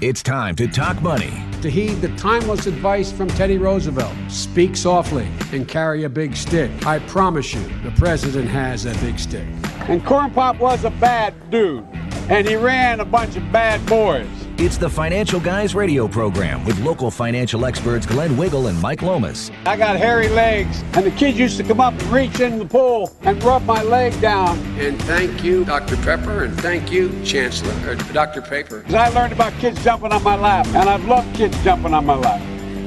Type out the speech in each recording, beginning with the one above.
It's time to talk money. To heed the timeless advice from Teddy Roosevelt speak softly and carry a big stick. I promise you, the president has a big stick. And Corn Pop was a bad dude, and he ran a bunch of bad boys. It's the Financial Guys radio program with local financial experts Glenn Wiggle and Mike Lomas. I got hairy legs, and the kids used to come up and reach in the pool and rub my leg down. And thank you, Dr. Pepper, and thank you, Chancellor, or Dr. Paper. 'Cause I learned about kids jumping on my lap, and I've loved kids jumping on my lap.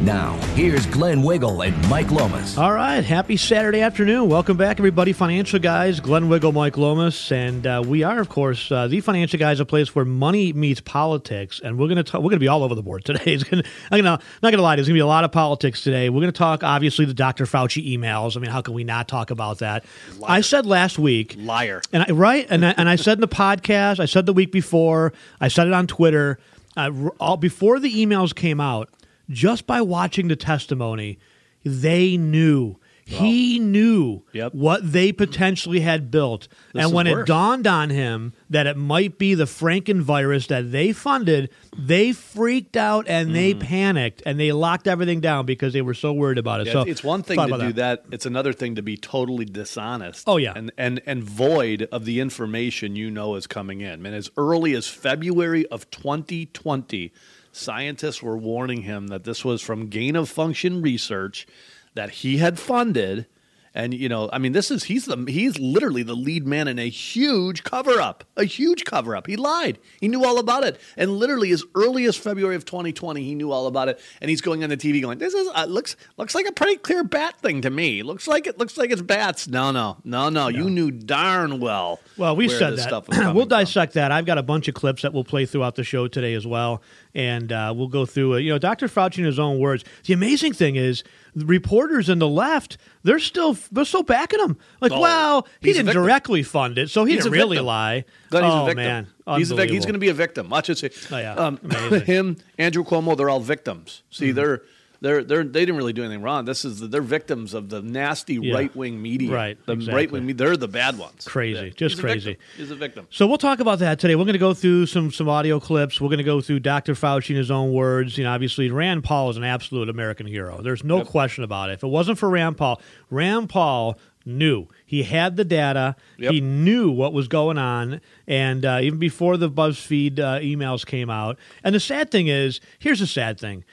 Now, here's Glenn Wiggle and Mike Lomas. All right, happy Saturday afternoon. Welcome back, everybody. Financial Guys, Glenn Wiggle, Mike Lomas, and uh, we are, of course, uh, the Financial Guys, a place where money meets politics, and we're going to talk we're going to be all over the board today. It's gonna, I'm gonna not going to lie, there's going to be a lot of politics today. We're going to talk, obviously, the Dr. Fauci emails. I mean, how can we not talk about that? Liar. I said last week, Liar. and I, right, and I, and I said in the podcast, I said the week before, I said it on Twitter, uh, all, before the emails came out, just by watching the testimony, they knew. He knew Yep. what they potentially had built. This and when it dawned on him that it might be the Franken virus that they funded, they freaked out and they mm-hmm. panicked and they locked everything down because they were so worried about it. Yeah, so it's one thing to do that. It's another thing to be totally dishonest. Oh, yeah. and and and void of the information you know is coming in. Man, as early as February of 2020, scientists were warning him that this was from gain of function research that he had funded. And you know, I mean, this is he's the he's literally the lead man in a huge cover up, a huge cover up. He lied. He knew all about it, and literally as early as February of 2020, he knew all about it. And he's going on the TV going, "This is uh, looks looks like a pretty clear bat thing to me. Looks like it looks like it's bats." No, no, no, no. You knew darn well. Well, we said that. We'll from. dissect that. I've got a bunch of clips that we'll play throughout the show today as well, and uh, we'll go through it. You know, Dr. Fauci, in his own words, the amazing thing is, the reporters in the left, they're still they're still backing him. Like, Oh, well, he didn't directly fund it, so he He's didn't really lie. Glenn, he's oh a victim. man, he's he's going to be a victim. Watch it. Oh, yeah. Um, him, Andrew Cuomo, they're all victims. Mm-hmm. See, they're they're they're they didn't really do anything wrong. This is they're victims of the nasty Yeah. right wing media. Right, the exactly. right wing. media. They're the bad ones. Crazy, Yeah. just He's crazy. victim. He's a victim. So we'll talk about that today. We're going to go through some some audio clips. We're going to go through Dr. Fauci in his own words. You know, obviously Rand Paul is an absolute American hero. There's no question about it. If it wasn't for Rand Paul, Rand Paul knew he had the data. Yep. He knew what was going on, and uh, even before the BuzzFeed uh, emails came out. And the sad thing is, here's the sad thing.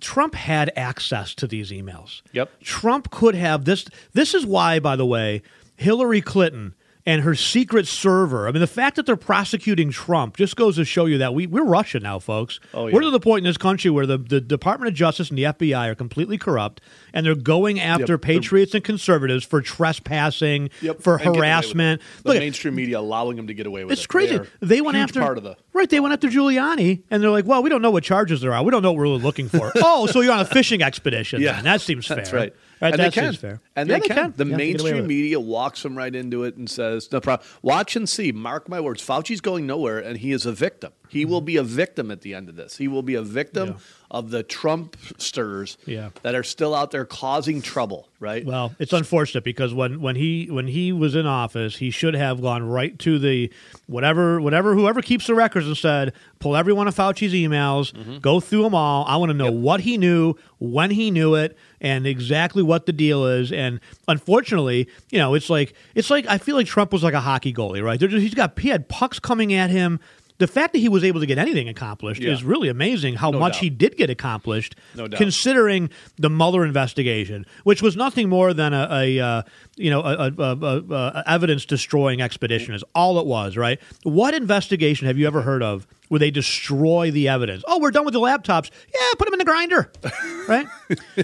Trump had access to these emails. Yep. Trump could have this. This is why, by the way, Hillary Clinton and her secret server. I mean, the fact that they're prosecuting Trump just goes to show you that we, we're Russia now, folks. Oh, yeah. We're to the point in this country where the, the Department of Justice and the FBI are completely corrupt, and they're going after Yep. patriots and conservatives for trespassing, Yep. for And getting away with it. harassment. The Look, mainstream media allowing them to get away with it. it's crazy. They're They went after part of the. right. They went after Giuliani, and they're like, "Well, we don't know what charges there are. We don't know what we're really looking for." oh, so you're on a fishing expedition? Yeah, then. that seems fair. That's right. Right, and that they seems fair. And Yeah, they, can. The Yeah, they mainstream media walks them right into it and says, "No problem." Watch and see. Mark my words. Fauci's going nowhere, and he is a victim. He will be a victim at the end of this. He will be a victim Mm-hmm. Yeah. of the Trumpsters Yeah. that are still out there causing trouble. Right? Well, it's unfortunate because when, when he when he was in office, he should have gone right to the whatever whatever whoever keeps the records and said, pull every one of Fauci's emails, Mm-hmm. go through them all. I want to know what he knew, when he knew it, and exactly what the deal is. And unfortunately, you know, it's like it's like I feel like Trump was like a hockey goalie, right? Just, he's got he had pucks coming at him. The fact that he was able to get anything accomplished Yeah. is really amazing. How No much doubt. he did get accomplished, No doubt. considering the Mueller investigation, which was nothing more than a, a uh, you know, a, a, a, evidence destroying expedition is all it was, right? What investigation have you ever heard of where they destroy the evidence? Oh, we're done with the laptops. Yeah, put them in the grinder, right?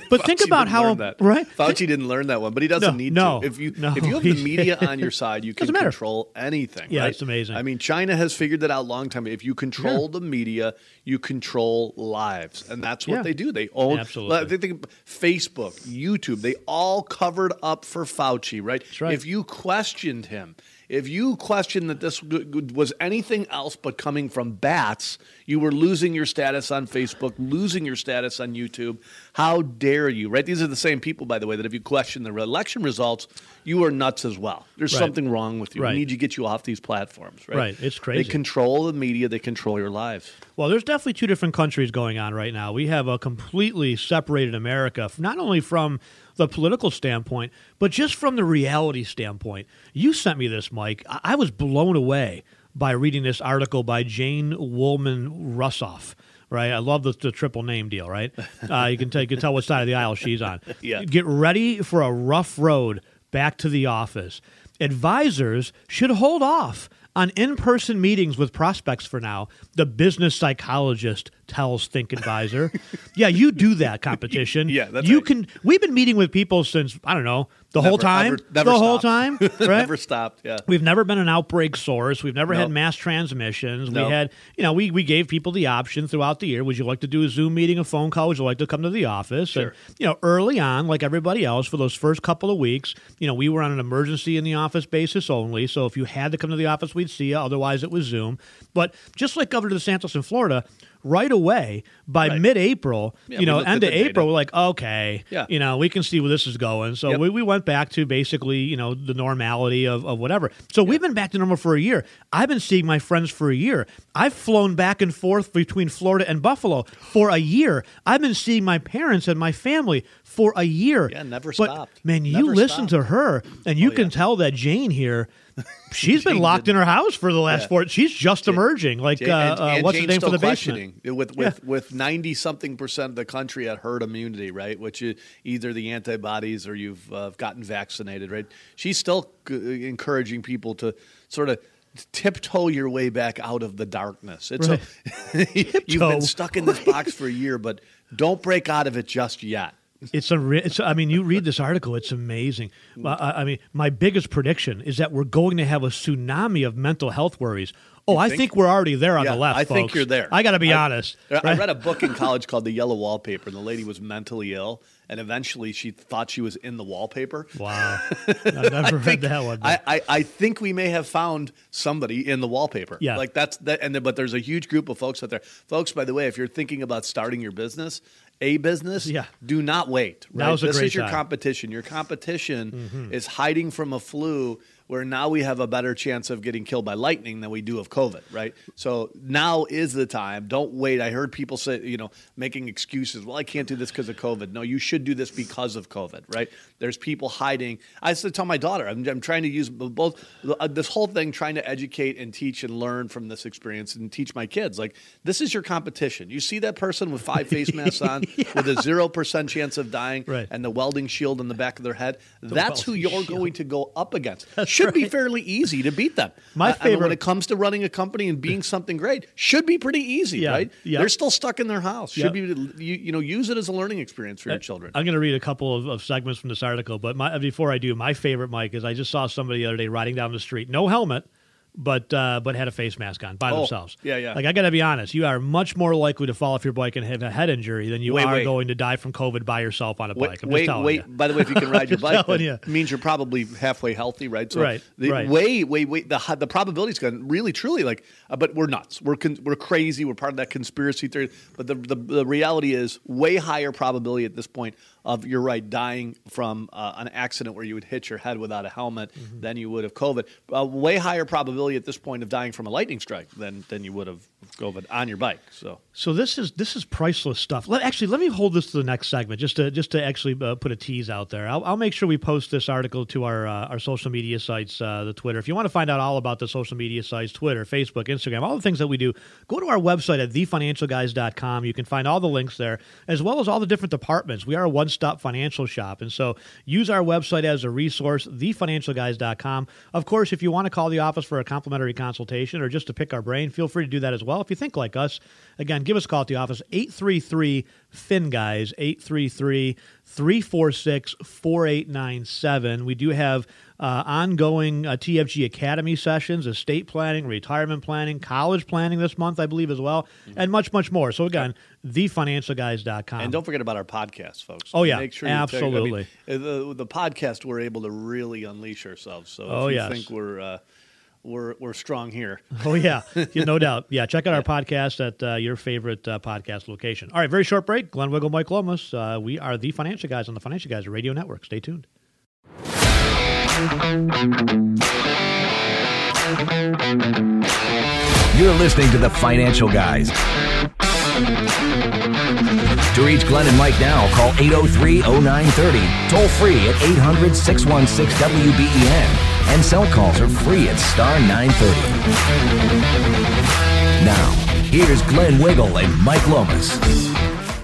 But think about how that. right. Fauci didn't learn that one, but he doesn't No, need no, to. If you no, if you have the media on your side, you can control anything. Yeah, right? it's amazing. I mean, China has figured that out a long time. ago. If you control the media, you control lives, and that's what Yeah. they do. They own. Absolutely. They think Facebook, YouTube, they all covered up for Fauci, right? right. If you questioned him. If you questioned that this was anything else but coming from bats, you were losing your status on Facebook, losing your status on YouTube. How dare you, right? These are the same people, by the way, that if you question the election results, you are nuts as well. There's Right. something wrong with you. Right. We need to get you off these platforms, right? Right. It's crazy. They control the media, they control your lives. Well, there's definitely two different countries going on right now. We have a completely separated America, not only from the political standpoint, but just from the reality standpoint. You sent me this, Mike. I, I was blown away by reading this article by Jane Wollman Rusoff. Right, I love the, the triple name deal. Right, uh, you can tell you can tell what side of the aisle she's on. Yeah. Get ready for a rough road back to the office. Advisors should hold off on in person meetings with prospects for now, the business psychologist tells Think Advisor. yeah, you do that competition. Yeah, that's you right. can. We've been meeting with people since I don't know the whole time. ever- never the whole time, right? never stopped. Yeah. We've never been an outbreak source. We've never had mass transmissions. Nope. We had, you know, we, we gave people the option throughout the year. Would you like to do a Zoom meeting, a phone call? Would you like to come to the office? Sure. And, you know, early on, like everybody else, for those first couple of weeks, you know, we were on an emergency in the office basis only. So if you had to come to the office, we'd see you. Otherwise, it was Zoom. But just like Governor DeSantis in Florida, right away by Right. mid-April, Yeah, you know, end of the data. April, we're like, okay, Yeah. you know, we can see where this is going. So Yep. we, we went back to basically, you know, the normality of, of whatever. So we've been back to normal for a year. I've been seeing my friends for a year. I've flown back and forth between Florida and Buffalo for a year. I've been seeing my parents and my family for a year. Yeah, never But, stopped. Man, you Never listen stopped. to her, and you Oh, can yeah. tell that Jane here. She's been Jane locked in her house for the last Yeah. four. She's just emerging. Like Jane- uh, and, uh, and what's Jane's his name for the basement? with with with ninety something percent of the country at herd immunity, right? Which is either the antibodies or you've uh, gotten vaccinated, right? She's still c- encouraging people to sort of tiptoe your way back out of the darkness. It's a, you've been stuck in this box for a year, but don't break out of it just yet. It's a. Re- it's, I mean, you read this article; it's amazing. Mm. I, I mean, my biggest prediction is that we're going to have a tsunami of mental health worries. Oh, I think? think, we're already there on Yeah, the left. I think you're there. I got to be I- honest. I right? read a book in college called The Yellow Wallpaper, and the lady was mentally ill, and eventually she thought she was in the wallpaper. Wow, I've never read think- that one. I, I, I think we may have found somebody in the wallpaper. Yeah. like that's that. And then, but there's a huge group of folks out there. Folks, by the way, if you're thinking about starting your business, a business, Yeah. do not wait. Right? Now's a this great is your time. Mm-hmm. competition. Your competition is hiding from a flu. Where now we have a better chance of getting killed by lightning than we do of COVID, right? So now is the time. Don't wait. I heard people say, you know, making excuses. Well, I can't do this because of COVID. No, you should do this because of COVID, right? There's people hiding. I used to tell my daughter, I'm, I'm trying to use both uh, this whole thing, trying to educate and teach and learn from this experience and teach my kids. Like, this is your competition. You see that person with five face masks on with a 0% chance of dying Right. and the welding shield in the back of their head? That's who you're shield. going to go up against. Should be fairly easy to beat them. My I- I mean, favorite- when it comes to running a company and being something great, should be pretty easy, Yeah, right? They're still stuck in their house. Should Yep. be you, you know use it as a learning experience for your uh, children. I'm going to read a couple of, of segments from this article, but my, before I do, my favorite, Mike, is I just saw somebody the other day riding down the street, no helmet, but uh, but had a face mask on by Oh, themselves. yeah, yeah. Like I got to be honest, you are much more likely to fall off your bike and have a head injury than you Wait, are wait. going to die from COVID by yourself on a bike. Wait, I'm wait, just telling wait. you. By the way, if you can ride your bike, that you. means you're probably halfway healthy, right? So Right, the, right. Wait, wait, wait. The the probability's going really, truly like. Uh, but we're nuts. We're con- we're crazy. We're part of that conspiracy theory. But the, the the reality is way higher probability at this point of you're right dying from uh, an accident where you would hit your head without a helmet Mm-hmm. than you would of COVID. Uh, way higher probability probability at this point of dying from a lightning strike than than you would have COVID on your bike. So So this is this is priceless stuff. Let, actually, let me hold this to the next segment, just to just to actually uh, put a tease out there. I'll, I'll make sure we post this article to our uh, our social media sites, uh, the Twitter. If you want to find out all about the social media sites, Twitter, Facebook, Instagram, all the things that we do, go to our website at thefinancialguys.com. You can find all the links there, as well as all the different departments. We are a one stop financial shop, and so use our website as a resource, thefinancialguys.com. Of course, if you want to call the office for a complimentary consultation or just to pick our brain, feel free to do that as well. If you think like us, again, give us a call at the office 833 Fin Guys 833 346 4897. We do have uh, ongoing uh, TFG Academy sessions, estate planning, retirement planning, college planning this month, I believe, as well, and much, much more. So, again, thefinancialguys.com. and don't forget about our podcast, folks. Oh, yeah. make sure take- I mean, Absolutely. uh, the the podcast we're able to really unleash ourselves. So Oh, if you yes. think we're uh, we're we're strong here. Oh yeah, Yeah, no doubt. Yeah, check out our podcast at uh, your favorite uh, podcast location. All right, very short break. Glenn Wiggle, Mike Lomas. Uh, we are the Financial Guys on the Financial Guys Radio Network. Stay tuned. You're listening to the Financial Guys. To reach Glenn and Mike now, call 803 0930, toll free at 800 616 WBEN, and cell calls are free at star 930. Now, here's Glenn Wiggle and Mike Lomas.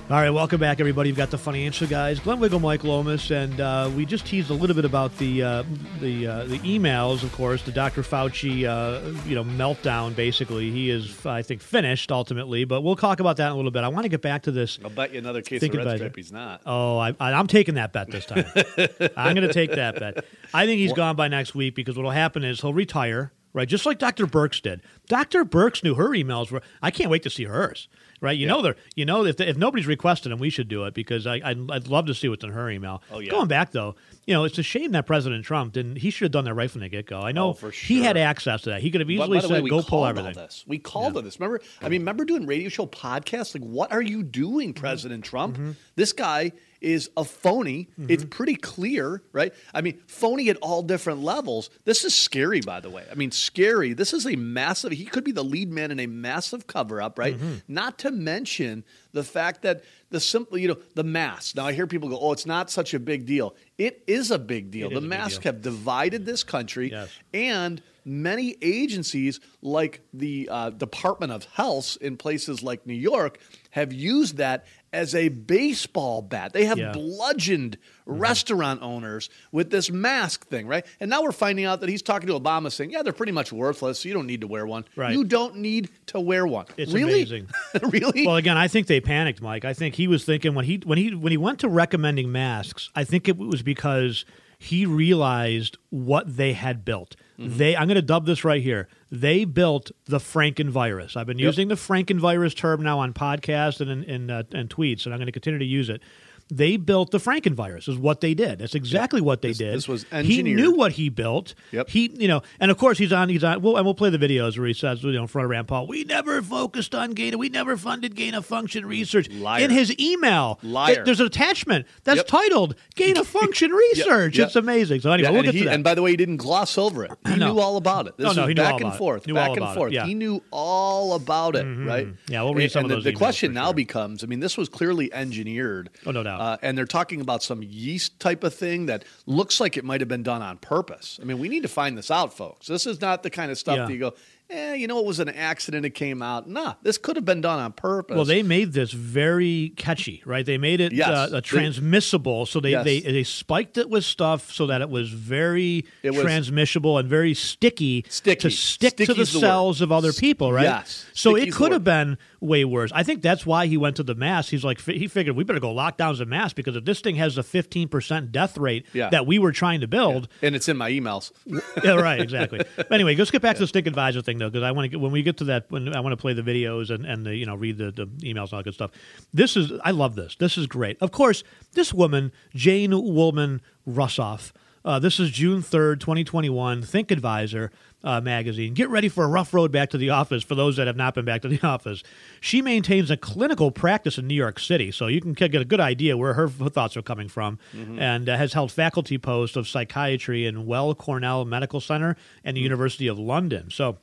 All right, welcome back, everybody. You've got the Financial Guys, Glenn Wiggle, Mike Lomas, and uh, we just teased a little bit about the uh, the uh, the emails. Of course, the Dr. Fauci, uh, you know, meltdown. Basically, he is, I think, finished ultimately. But we'll talk about that in a little bit. I want to get back to this. I'll bet you another case Think of red it. He's not. Oh, I, I, I'm taking that bet this time. I'm going to take that bet. I think he's gone by next week because what will happen is he'll retire, right? Just like Dr. Birx did. Dr. Birx knew her emails were. I can't wait to see hers. Right, you know they're you know if if nobody's requested them, we should do it because I I'd, I'd love to see what's in her email. Oh, yeah. Going back though, you know it's a shame that President Trump didn't. He should have done that right from the get go. I know Oh, for he had access to that. He could have easily way, said, we "Go pull called everything." This. We called on this. Remember? I mean, remember doing radio show podcasts? Like, what are you doing, Mm-hmm. President Trump? This guy is a phony. It's Mm-hmm. pretty clear, right? I mean, phony at all different levels. This is scary, by the way. I mean, scary. This is a massive. He could be the lead man in a massive cover up, right? Mm-hmm. Not to mention the fact that the simple, you know, the mask. Now I hear people go, "Oh, it's not such a big deal." It is a big deal. It the masks deal. have divided this country, Yes. and many agencies like the uh, Department of Health in places like New York have used that as a baseball bat. They have Yeah. bludgeoned mm-hmm. restaurant owners with this mask thing, right? And now we're finding out that he's talking to Obama saying, yeah, they're pretty much worthless. So you don't need to wear one. Right. You don't need to wear one. It's really? amazing. really? Well, again, I think they panicked, Mike. I think he was thinking when he when he when he went to recommending masks. I think it was because he realized what they had built. Mm-hmm. They, I'm going to dub this right here. They built the Frankenvirus. I've been using the Frankenvirus term now on podcasts and in, in uh, and tweets, and I'm going to continue to use it. They built the Frankenvirus. Is what they did. That's exactly what they This- did. this was He knew what he built. Yep. He, you know, and of course he's on. He's on. Well, and we'll play the videos where he says, you know, in front of Rand Paul, we never focused on gain. We never funded gain of function research. Liar. In his email, Liar. th- there's an attachment that's Yep. titled "Gain of Function Research." It's amazing. So anyway, Yeah, we'll and, get he- to that. and by the way, he didn't gloss over it. He No. knew all about it. This No, no, he knew back all and it. forth, back and forth. yeah. He knew all about it, mm-hmm. right? Yeah, we'll read And- some of and the, those the question now becomes: I mean, this was clearly engineered. Oh, no doubt. Uh, and they're talking about some yeast type of thing that looks like it might have been done on purpose. I mean, we need to find this out, folks. This is not the kind of stuff Yeah. that you go, eh, you know, it was an accident. It came out. Nah, this could have been done on purpose. well, they made this very catchy, right? They made it Yes. uh, transmissible, so they, Yes. they they spiked it with stuff so that it was very It was- transmissible and very sticky, Sticky. to stick to the the word. cells of other people, right? Yes. So it Sticky's could have been way worse. I think that's why he went to the mass. He's like he figured we better go lock down the mask because if this thing has a 15% death rate Yeah. that we were trying to build, and it's in my emails. yeah, right, exactly. But anyway, let's get back to the Think Advisor thing though, because I want to when we get to that when I want to play the videos and and the, you know read the, the emails and all that good stuff. This is I love this. This is great. Of course, this woman Jane Wollman Rusoff. Uh, this is June third, twenty twenty one. Think Advisor. Uh, magazine. Get ready for a rough road back to the office for those that have not been back to the office. She maintains a clinical practice in New York City, so you can get a good idea where her thoughts are coming from, and uh, has held faculty posts of psychiatry in Weill Cornell Medical Center and the University of London. So.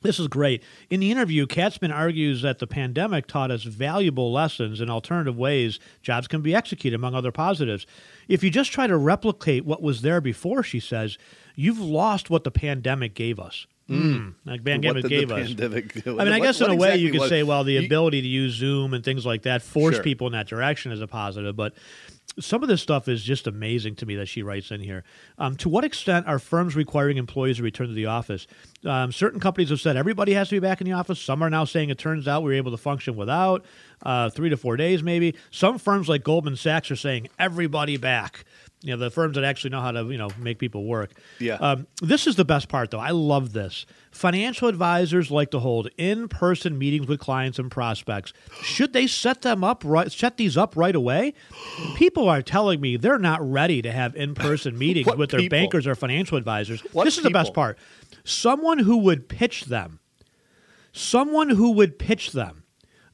This is great. In the interview, Katzman argues that the pandemic taught us valuable lessons in alternative ways jobs can be executed, among other positives. If you just try to replicate what was there before, she says, you've lost what the pandemic gave us. Mm. Like What pandemic gave us. pandemic? I mean, I What- guess in a way you could was- say, well, the you- ability to use Zoom and things like that force Sure. people in that direction as a positive. But some of this stuff is just amazing to me that she writes in here. Um, to what extent are firms requiring employees to return to the office? Um, certain companies have said everybody has to be back in the office. Some are now saying it turns out we were able to function without uh, three to four days, maybe. Some firms like Goldman Sachs are saying everybody back. You know, the firms that actually know how to you know make people work. Yeah. Um, this is the best part, though. I love this. Financial advisors like to hold in-person meetings with clients and prospects. Should they set them up right? Set these up right away? People are telling me they're not ready to have in-person meetings with their people? bankers or financial advisors. What this is the best part. Someone who would pitch them. Someone who would pitch them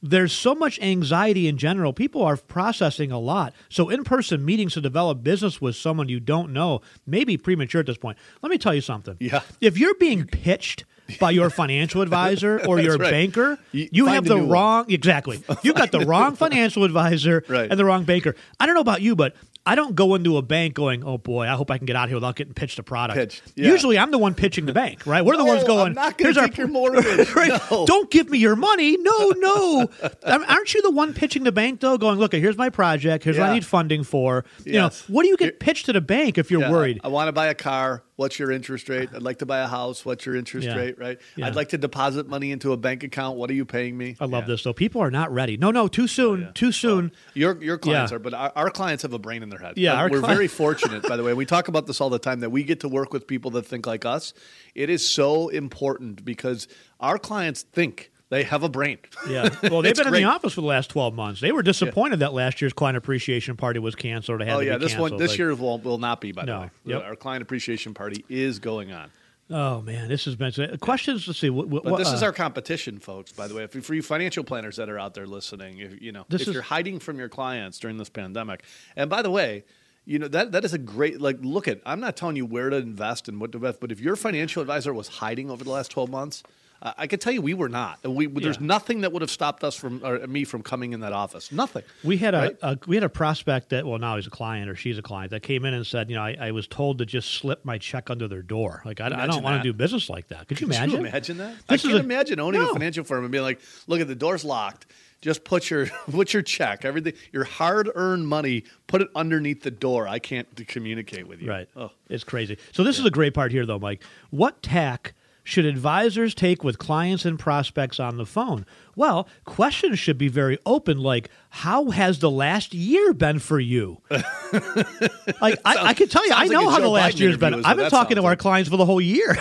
there's so much anxiety in general. People are processing a lot. So, in person meetings to develop business with someone you don't know may be premature at this point. Let me tell you something. Yeah. If you're being pitched by your financial advisor or your right. banker, You- you, have the new one. wrong, exactly. You've got the wrong financial advisor Right. and the wrong banker. I don't know about you, but I don't go into a bank going, "Oh boy, I hope I can get out here without getting pitched a product." Pitched, yeah. Usually, I'm the one pitching the bank, right? We're the ones No, going. I'm not gonna "Here's our your mortgage." right? No. Don't give me your money. No, no. Aren't you the one pitching the bank though? Going, look, here's my project. Here's what I need funding for. You know, what do you get pitched to the bank if you're Yeah, worried? I, want to buy a car. What's your interest rate? I'd like to buy a house. What's your interest Yeah. rate? Right. Yeah. I'd like to deposit money into a bank account. What are you paying me? I love Yeah. this though. People are not ready. No, no, too soon. Oh, too soon. Your your clients Yeah. are, but our, our clients have a brain in their head. Yeah, our we're cli- very fortunate, by the way. We talk about this all the time that we get to work with people that think like us. It is so important because our clients think they have a brain. Yeah. Well, they've been in the office for the last 12 months. They were disappointed that last year's client appreciation party was canceled. Had Oh yeah, this one this Like, year will will not be. By No. the way, Yep. our client appreciation party is going on. Oh man, this has been questions. Let's see. What, what, But this is uh, our competition, folks. By the way, if, for you financial planners that are out there listening, if you know This if is- you're hiding from your clients during this pandemic, and by the way, you know that that is a great like look at. I'm not telling you where to invest and what to invest, but if your financial advisor was hiding over the last 12 months. Uh, I can tell you, we were not. We, there's nothing that would have stopped us from, or me from coming in that office. Nothing. We had a, Right? a we had a prospect that well now he's a client or she's a client that came in and said you know I, I was told to just slip my check under their door like I, I don't want to do business like that. Could you Could imagine? you imagine that? This I can't a- imagine owning a financial firm and being like, "Look at the door's locked. Just put your put your check, everything, your hard earned money, put it underneath the door. I can't communicate with you." Right. Oh. It's crazy. So this is a great part here, though, Mike. What tack should advisors take with clients and prospects on the phone? Well, questions should be very open, like, "How has the last year been for you?" like, I, I can tell you, I like know a how the last Biden year's been. I've been talking to sounds our clients for the whole year.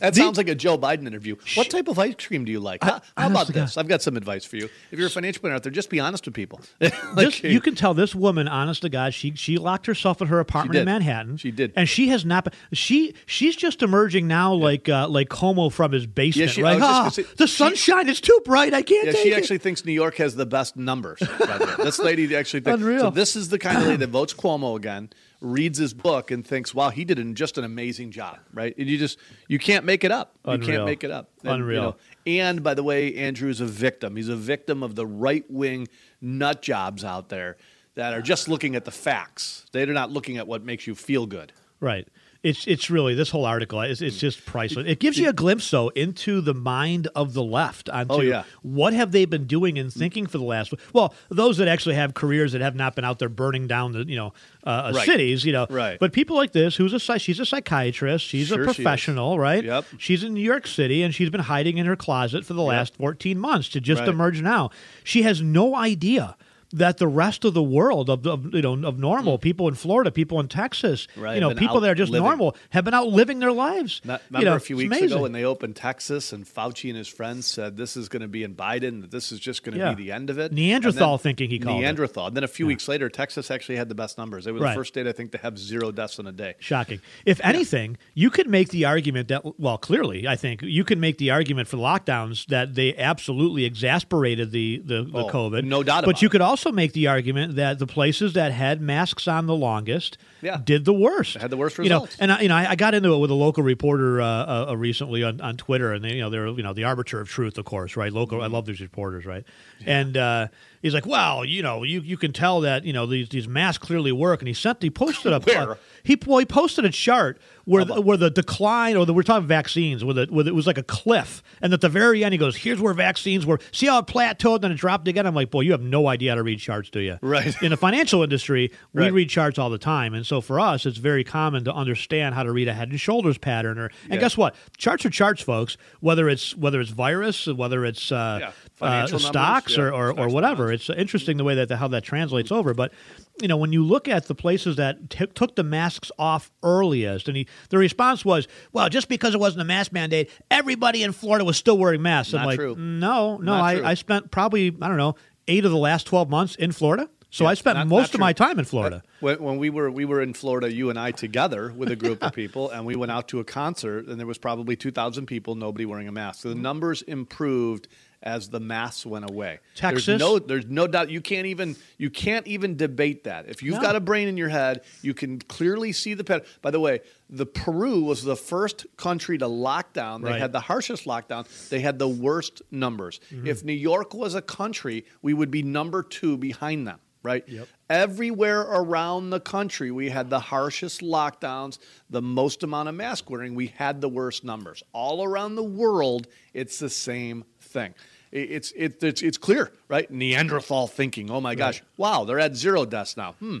that sounds like a Joe Biden interview. What type of ice cream do you like? How, how about this? I've got some advice for you. If you're a financial planner out there, just be honest with people. this, you can tell this woman, honest to God, she she locked herself in her apartment in. Manhattan. She did. and she has not. Been, she she's just emerging now, like uh, like Como from his basement. she- right? was just "Ah, say, the she- sunshine is too bright. I can't Yeah, she it." actually thinks New York has the best numbers. By the way. This lady actually thinks. Unreal. So this is the kind of lady that votes Cuomo again, reads his book, and thinks, "Wow, he did an, just an amazing job." Right? And you just you can't make it up. You can't make it up. And, you Unreal. know, and by the way, Andrew is a victim. He's a victim of the right wing nut jobs out there that are just looking at the facts. They're not looking at what makes you feel good. Right. It's it's really this whole article. It's, it's mm. just priceless. It gives you a glimpse, though, into the mind of the left. Onto Oh, yeah. what have they been doing and mm. thinking for the last? Well, those that actually have careers that have not been out there burning down the you know uh, uh Right. cities, you know. Right. But people like this, who's a she's a psychiatrist, she's Sure a she professional, right? Yep. She's in New York City and she's been hiding in her closet for the last fourteen months to just Right. emerge now. She has no idea that the rest of the world of, of you know of normal mm. people in Florida, people in Texas, Right, you know, people that are just living. normal have been out living their lives. Not- You know, a few weeks amazing. ago when they opened Texas and Fauci and his friends said this is going to be in Biden, that this is just going to Yeah. be the end of it. Neanderthal thinking he called it. Neanderthal. And then a few weeks later, Texas actually had the best numbers. They were Right. the first state, I think, to have zero deaths in a day. Shocking. If anything, you could make the argument that, well, clearly, I think you could make the argument for lockdowns that they absolutely exasperated the the, the Oh, COVID. no doubt But about you it. could also make the argument that the places that had masks on the longest Yeah. did the worst. Had the worst You know, results. and I, you know, I, I got into it with a local reporter uh, uh, uh, recently on, on Twitter, and they, you know, they're you know the arbiter of truth, of course, right? Local. Mm-hmm. I love these reporters, right? And uh, he's like, well, you know, you, you can tell that you know these these masks clearly work, and he sent he posted a Where? he well, he posted a chart where the, where the decline, or the, we're talking vaccines, where, the, where it was like a cliff, and at the very end he goes, "Here's where vaccines were. See how it plateaued, then it dropped again." I'm like, "Boy, you have no idea how to read charts, do you?" Right. In the financial industry, we Right. read charts all the time, and so for us, it's very common to understand how to read a head and shoulders pattern. Or and Yeah. guess what? Charts are charts, folks. Whether it's whether it's virus, whether it's uh, Yeah. Uh, stocks numbers, or, yeah. or, or Stocks, whatever. bonds. It's interesting the way that the, how that translates over. But you know, when you look at the places that t- took the masks off earliest, and he, the response was, "Well, just because it wasn't a mask mandate, everybody in Florida was still wearing masks." I'm Not like, true. "No, no, I. I spent probably I don't know eight of the last twelve months in Florida." So Yeah, I spent not- most not of my time in Florida. When, when we were we were in Florida, you and I together with a group of people, and we went out to a concert, and there was probably two thousand people, nobody wearing a mask. So the numbers improved as the masks went away. Texas? there's no, there's no doubt. You can't even you can't even debate that. If you've No. got a brain in your head, you can clearly see the pattern. By the way, the Peru was the first country to lock down. They Right. had the harshest lockdown. They had the worst numbers. Mm-hmm. If New York was a country, we would be number two behind them. Right. Yep. Everywhere around the country, we had the harshest lockdowns, the most amount of mask wearing. We had the worst numbers. All around the world, it's the same thing. It's it, it's it's clear, right? Neanderthal thinking. Oh my gosh! Wow, they're at zero deaths now. Hmm.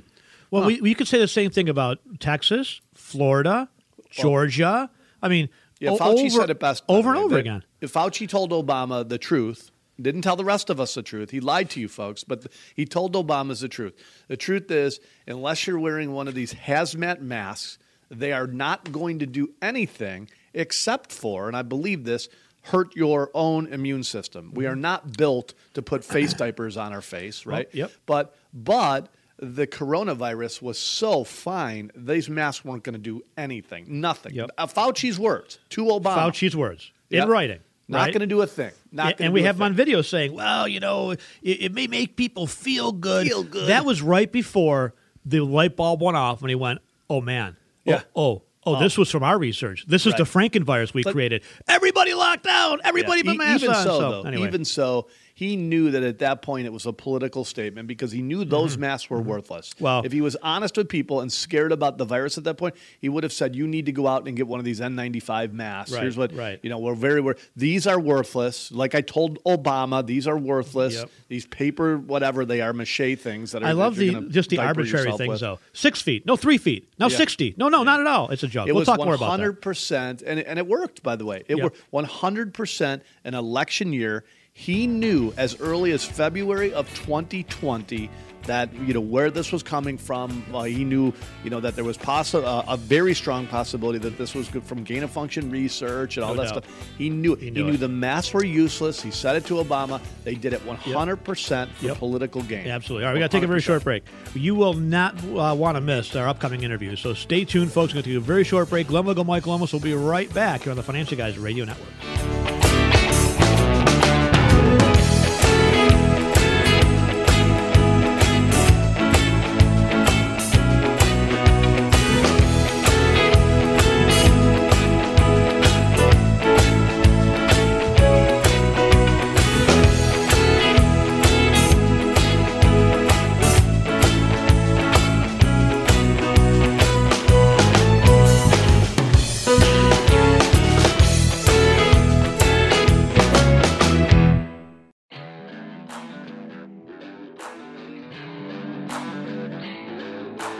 Well, we, we could say the same thing about Texas, Florida, Georgia. I mean, Yeah, o- Fauci over, said it best over and over again. If Fauci told Obama the truth, didn't tell the rest of us the truth. He lied to you folks, but he told Obama's the truth. The truth is, unless you're wearing one of these hazmat masks, they are not going to do anything except for, and I believe this, hurt your own immune system. We are not built to put face diapers on our face, right? yep. But but the coronavirus was so fine; these masks weren't going to do anything, nothing. Yep. Uh, Fauci's words to Obama. Fauci's words in Yep. writing. Not right? going to do a thing. Not and we have him on video saying, "Well, you know, it, it may make people feel good." Feel good. That was right before the light bulb went off, and he went, "Oh man, yeah. oh, Yeah. Oh, oh, this um, was from our research. This is the Frankenvirus we But- created. Everybody locked down. Everybody Yeah, put e- masks even on." so, though, anyway. even so, he knew that at that point it was a political statement because he knew those masks were worthless. Mm-hmm. Well- if he was honest with people and scared about the virus at that point, he would have said, "You need to go out and get one of these N95 masks. Right, Here's what right. you know. We're very these are worthless. Like I told Obama, these are worthless. Yep. These paper whatever they are, mache things that are. I love that the just the arbitrary things with. though. Six feet, no three feet, no Yeah. sixty, no, no, not at all. It's a joke. It we'll talk more about that. 100%, and it, and it worked, by the way. It Yep. worked 100% an election year. He knew as early as February of 2020 that you know where this was coming from. Uh, he knew you know that there was possi- uh, a very strong possibility that this was good from gain of function research and all No that doubt. stuff. He knew he, knew knew it. the masks were useless. He said it to Obama. They did it 100% for Yep. political gain. Absolutely. All right, we got to take a very short break. You will not uh, want to miss our upcoming interview. So stay tuned, folks. We're going to take a very short break. Glenn Wiggle, Mike Lomas will be right back here on the Financial Guys Radio Network.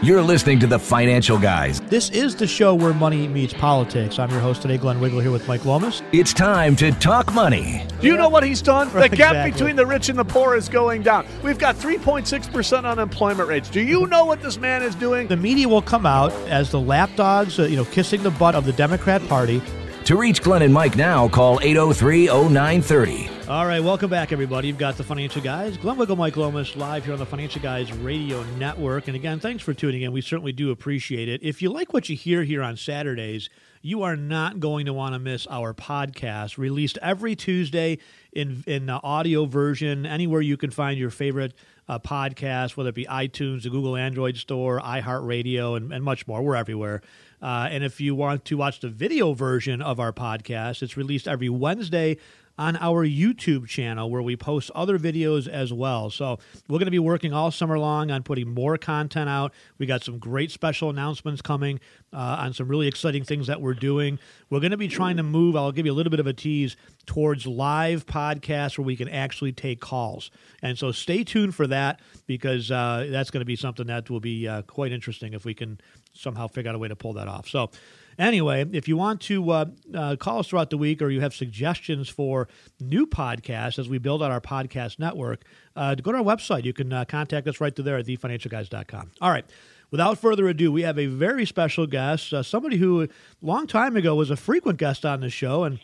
You're listening to the Financial Guys. This is the show where money meets politics. I'm your host today, Glenn Wiggle, here with Mike Lomas. It's time to talk money. Do you know what he's done? Right, the gap between the rich and the poor is going down. We've got 3.6% unemployment rates. Do you know what this man is doing? The media will come out as the lapdogs, uh, you know, kissing the butt of the Democrat Party. To reach Glenn and Mike now, call 803 0930. All right, welcome back, everybody. You've got the Financial Guys, Glenn Wiggle, Mike Lomas, live here on the Financial Guys Radio Network. And again, thanks for tuning in. We certainly do appreciate it. If you like what you hear here on Saturdays, you are not going to want to miss our podcast, released every Tuesday in in uh, audio version, anywhere you can find your favorite uh, podcast, whether it be iTunes, the Google Android Store, iHeartRadio, and, and much more. We're everywhere. Uh, and if you want to watch the video version of our podcast, it's released every Wednesday on our YouTube channel where we post other videos as well. So we're going to be working all summer long on putting more content out. We got some great special announcements coming uh, on some really exciting things that we're doing. We're going to be trying to move, I'll give you a little bit of a tease, towards live podcasts where we can actually take calls. And so stay tuned for that because uh, that's going to be something that will be uh, quite interesting if we can somehow figure out a way to pull that off. So, Anyway, if you want to uh, uh, call us throughout the week or you have suggestions for new podcasts as we build out our podcast network, uh, go to our website. You can uh, contact us right through there at thefinancialguys.com. All right. Without further ado, we have a very special guest, uh, somebody who a long time ago was a frequent guest on the show and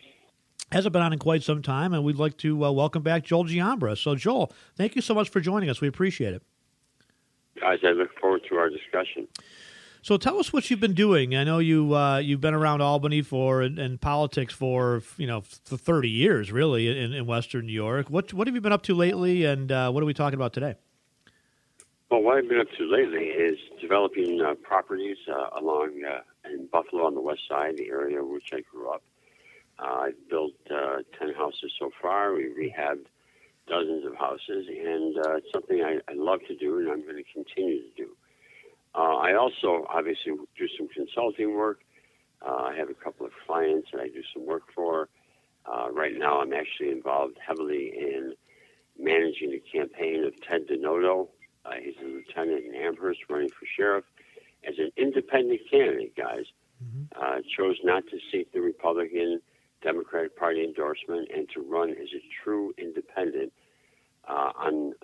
hasn't been on in quite some time. And we'd like to uh, welcome back Joel Giambra. So, Joel, thank you so much for joining us. We appreciate it. Guys, I look forward to our discussion. So tell us what you've been doing. I know you uh, you've been around Albany for and, and, politics for you know for thirty years, really, in, in, Western New York. What what have you been up to lately, and uh, what are we talking about today? Well, what I've been up to lately is developing uh, properties uh, along uh, in Buffalo on the west side, the area which I grew up. Uh, I've built ten houses so far. We rehabbed dozens of houses, and it's something I, I love to do, and I'm going to continue to do. Uh, I also obviously do some consulting work. Uh, I have a couple of clients that I do some work for. Uh, right now, I'm actually involved heavily in managing the campaign of Ted Denoto. Uh, he's a lieutenant in Amherst running for sheriff as an independent candidate, guys. Mm-hmm. chose not to seek the Republican Democratic Party endorsement and to run as a true independent uh, on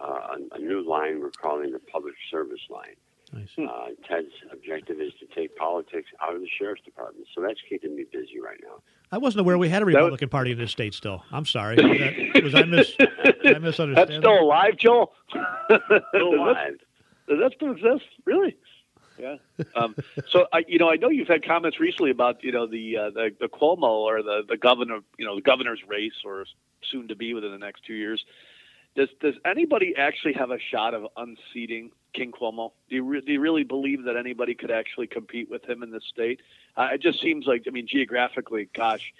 a new line we're calling the public service line. Nice. Uh, Ted's objective is to take politics out of the sheriff's department, so that's keeping me busy right now. I wasn't aware we had a Republican was... Party in this state. Still, I'm sorry. Was, that, was I mis? Did I misunderstand? That's still that? alive, Joel. still alive. Does that still exist? Really? Yeah. Um, so I, you know, I know you've had comments recently about you know the uh, the, the Cuomo or the the governor, you know, the governor's race or soon to be within the next two years. Does does anybody actually have a shot of unseating King Cuomo? Do you, re- do you really believe that anybody could actually compete with him in this state? Uh, it just seems like, I mean, geographically, gosh,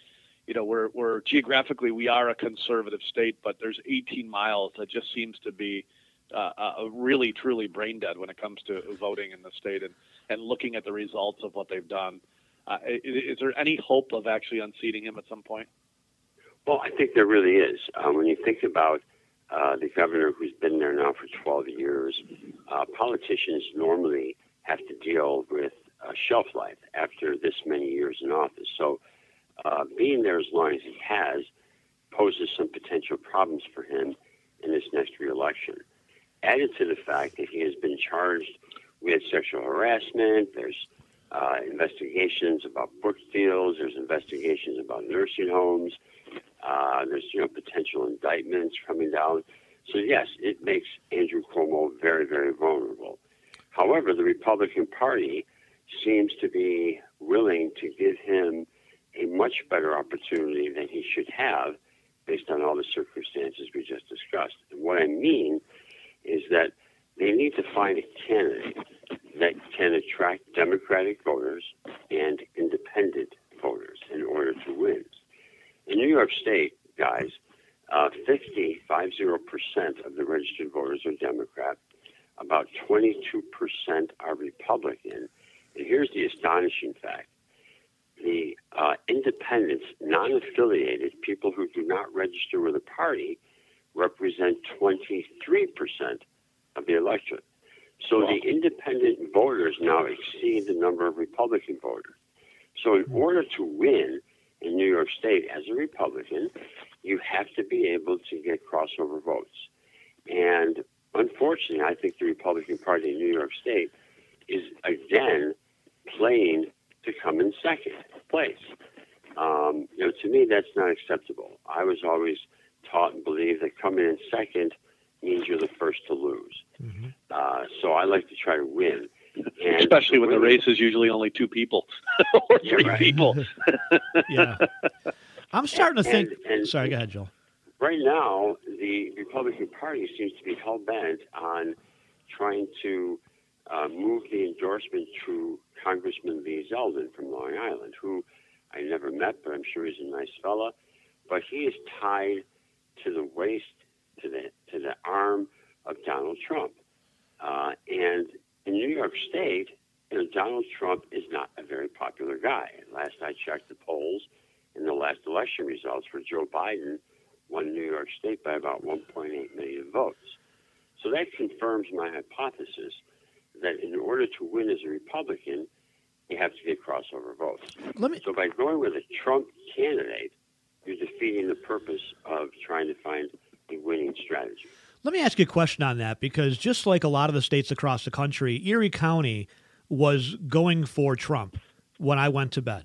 you know, we're, we're geographically, we are a conservative state, but there's 18 miles that just seems to be uh, uh, really, truly brain dead when it comes to voting in the state and, and looking at the results of what they've done. Uh, is, is, there any hope of actually unseating him at some point? Well, I think there really is. Um, when you think about uh, the governor who's been there now for 12 years, uh, politicians normally have to deal with uh, shelf life after this many years in office. So, uh, being there as long as he has poses some potential problems for him in this next reelection. Added to the fact that he has been charged with sexual harassment, there's investigations about book deals, there's investigations about nursing homes. Uh, there's you know potential indictments coming down. So yes, it makes Andrew Cuomo very very vulnerable. However, the Republican Party seems to be willing to give him a much better opportunity than he should have based on all the circumstances we just discussed. And what I mean is that they need to find a candidate that can attract Democratic voters and independent voters in order to win. In New York State, guys, uh, 50, 50% of the registered voters are Democrat. About 22% are Republican. And here's the astonishing fact. The uh, independents, non affiliated, people who do not register with a party, represent 23% of the electorate. So the independent voters now exceed the number of Republican voters. So in order to win in New York State as a Republican, you have to be able to get crossover votes. And unfortunately, I think the Republican Party in New York State is again playing to come in second place. Um, you know, to me, that's not acceptable. I was always taught and believed that coming in second means you're the first to lose. Mm-hmm. Uh, so I like to try to win. And Especially when the race is usually only two people or three right. people. yeah. I'm starting to think. And, and, sorry, go ahead, Joel. Right now, the Republican Party seems to be hell bent on trying to uh, move the endorsement to Congressman Lee Zeldin from Long Island, who I never met, but I'm sure he's a nice fella. But he is tied to the waist, to the to the arm of Donald Trump. Uh, and in New York State, you know, Donald Trump is not a very popular guy. Last I checked the polls, in the last election results for Joe Biden won New York State by about 1.8 million votes. So that confirms my hypothesis that in order to win as a Republican, you have to get crossover votes. Let Me... So by going with a Trump candidate, you're defeating the purpose of trying to find a winning strategy. Let me ask you a question on that because just like a lot of the states across the country, Erie County was going for Trump when I went to bed.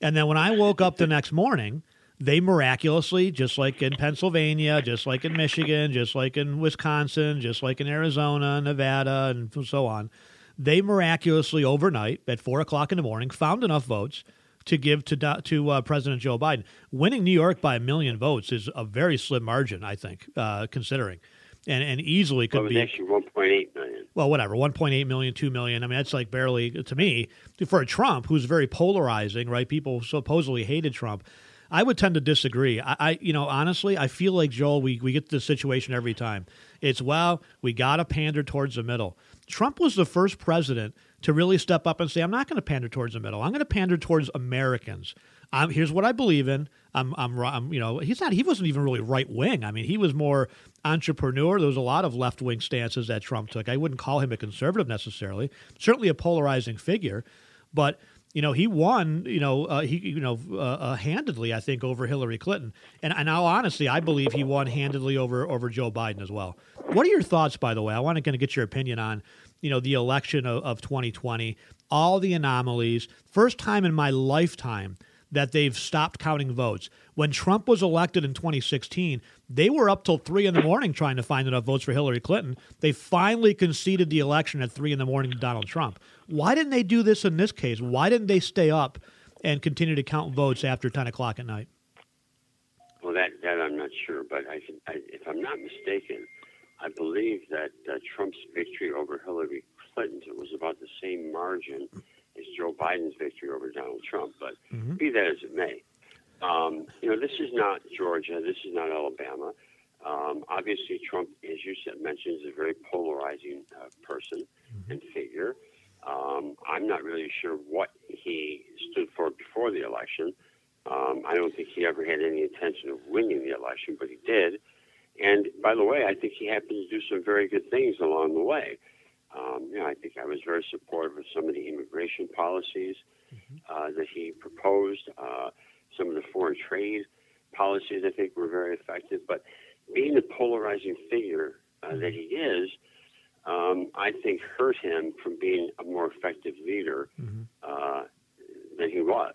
And then when I woke up the next morning, they miraculously, just like in Pennsylvania, just like in Michigan, just like in Wisconsin, just like in Arizona, Nevada, and so on, they miraculously overnight at four o'clock in the morning found enough votes to give to to uh, President Joe Biden. Winning New York by a million votes is a very slim margin, I think, uh, considering, and and easily could well, be actually 1.8 million. Well, whatever, 1.8 million, 2 million. I mean, that's like barely to me for a Trump who's very polarizing, right? People supposedly hated Trump. I would tend to disagree. I, I, you know, honestly, I feel like Joel. We we get this situation every time. It's well, we got to pander towards the middle. Trump was the first president to really step up and say, "I'm not going to pander towards the middle. I'm going to pander towards Americans. I'm, here's what I believe in. I'm, I'm, I'm, you know, he's not. He wasn't even really right wing. I mean, he was more entrepreneur. There was a lot of left wing stances that Trump took. I wouldn't call him a conservative necessarily. Certainly a polarizing figure, but you know, he won, you know, uh, he, you know, uh, uh, handedly, I think, over Hillary Clinton. And, and now, honestly, I believe he won handedly over over Joe Biden as well. What are your thoughts, by the way? I want to kind of get your opinion on, you know, the election of, of 2020, all the anomalies. First time in my lifetime that they've stopped counting votes. When Trump was elected in 2016, they were up till three in the morning trying to find enough votes for Hillary Clinton. They finally conceded the election at three in the morning to Donald Trump. Why didn't they do this in this case? Why didn't they stay up and continue to count votes after 10 o'clock at night? Well, that, that I'm not sure, but I, I, if I'm not mistaken, I believe that uh, Trump's victory over Hillary Clinton was about the same margin as Joe Biden's victory over Donald Trump. But mm-hmm. be that as it may, um, you know, this is not Georgia. This is not Alabama. Um, obviously, Trump, as you said, mentioned, is a very polarizing uh, person mm-hmm. and figure. Um, I'm not really sure what he stood for before the election. Um, I don't think he ever had any intention of winning the election, but he did. And by the way, I think he happened to do some very good things along the way. Um, you know, I think I was very supportive of some of the immigration policies mm-hmm. uh, that he proposed. Uh, some of the foreign trade policies I think were very effective. But being the polarizing figure uh, that mm-hmm. he is, um, I think hurt him from being a more effective leader mm-hmm. uh, than he was.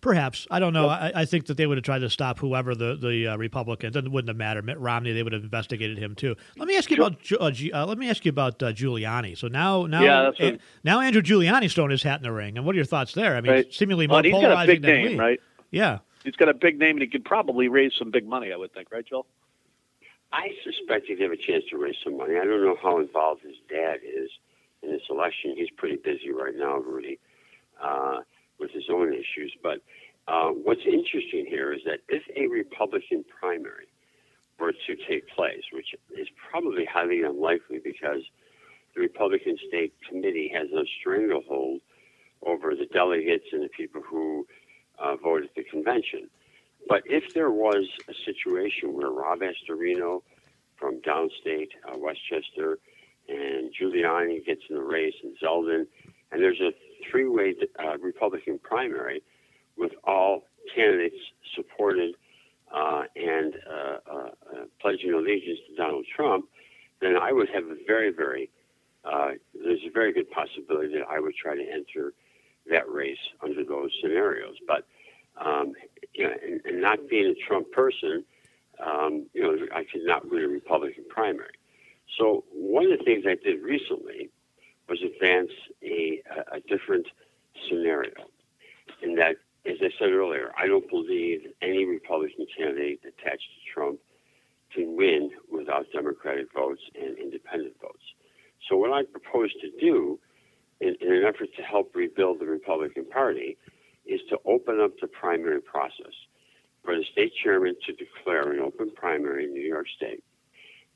Perhaps I don't know. I, I, think that they would have tried to stop whoever the the uh, Republicans. It wouldn't have mattered. Mitt Romney. They would have investigated him too. Let me ask you sure. about uh, uh, let me ask you about uh, Giuliani. So now now yeah, a, now Andrew Giuliani's throwing his hat in the ring. And what are your thoughts there? I mean, right. seemingly more well, he's polarizing got a big than name, Lee. right? Yeah, he's got a big name, and he could probably raise some big money. I would think, right, Joel? I suspect he'd have a chance to raise some money. I don't know how involved his dad is in this election. He's pretty busy right now, Rudy, uh, with his own issues. But uh, what's interesting here is that if a Republican primary were to take place, which is probably highly unlikely because the Republican State Committee has a stranglehold over the delegates and the people who uh, voted at the convention. But if there was a situation where Rob Astorino from downstate uh, Westchester and Giuliani gets in the race, and Zeldin, and there's a three-way uh, Republican primary with all candidates supported uh, and uh, uh, uh, pledging allegiance to Donald Trump, then I would have a very, very there's a very good possibility that I would try to enter that race under those scenarios. But um, you know, and, and, not being a Trump person, um, you know, I could not win a Republican primary. So one of the things I did recently was advance a, a different scenario, in that, as I said earlier, I don't believe any Republican candidate attached to Trump can win without Democratic votes and independent votes. So what I propose to do in, in an effort to help rebuild the Republican Party is to open up the primary process for the state chairman to declare an open primary in New York State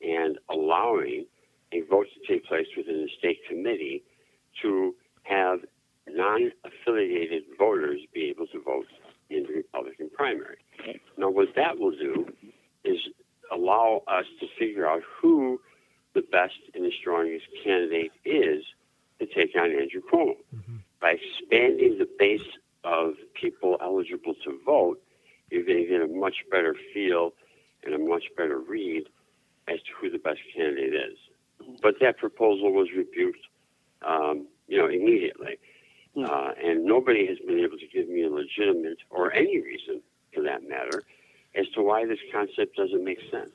and allowing a vote to take place within the state committee to have non affiliated voters be able to vote in the Republican primary. Now, what that will do is allow us to figure out who the best and the strongest candidate is to take on Andrew Cuomo. Mm-hmm. By expanding the base of people eligible to vote, you're going to get a much better feel and a much better read as to who the best candidate is. But that proposal was rebuked, um, you know, immediately, hmm. uh, and nobody has been able to give me a legitimate or any reason, for that matter, as to why this concept doesn't make sense.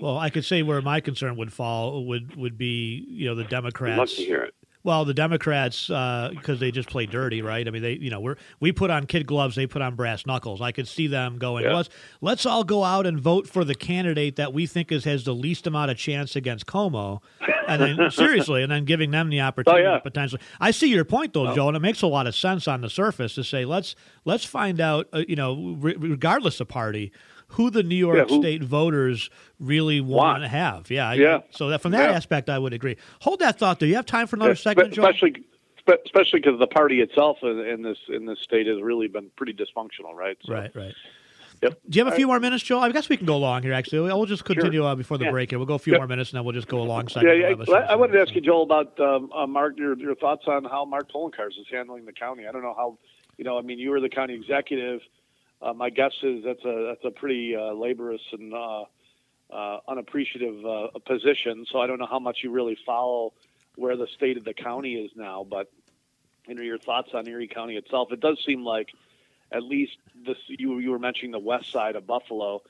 Well, I could say where my concern would fall would would be you know the Democrats. I'd love to hear it. Well, the Democrats, because uh, they just play dirty, right? I mean, they, you know, we're we put on kid gloves, they put on brass knuckles. I could see them going, yeah. let's let's all go out and vote for the candidate that we think is has the least amount of chance against Cuomo, and then seriously, and then giving them the opportunity oh, yeah. potentially. I see your point though, oh. Joe, and it makes a lot of sense on the surface to say let's let's find out, uh, you know, re- regardless of party who the New York yeah, State voters really want, to have. Yeah, yeah. So that from that yeah. aspect, I would agree. Hold that thought. Do you have time for another yeah, segment, especially, Joe? Especially because the party itself in this in this state has really been pretty dysfunctional, right? So, right, right. Yep. Do you have a few more minutes, Joe? I guess we can go along here. Actually, we'll just continue sure. uh, before the yeah. break here. We'll go a few yep. more minutes, and then we'll just go alongside. Yeah, yeah. I, I wanted to ask you, Joel, about um, uh, Mark. Your, your thoughts on how Mark Poloncarz is handling the county. I don't know how. You know, I mean, you were the county executive. Uh, my guess is that's a that's a pretty uh, laborious and uh, uh unappreciative uh, position. So I don't know how much you really follow where the state of the county is now, but you know your thoughts on Erie County itself. It does seem like at least this you you were mentioning the west side of Buffalo.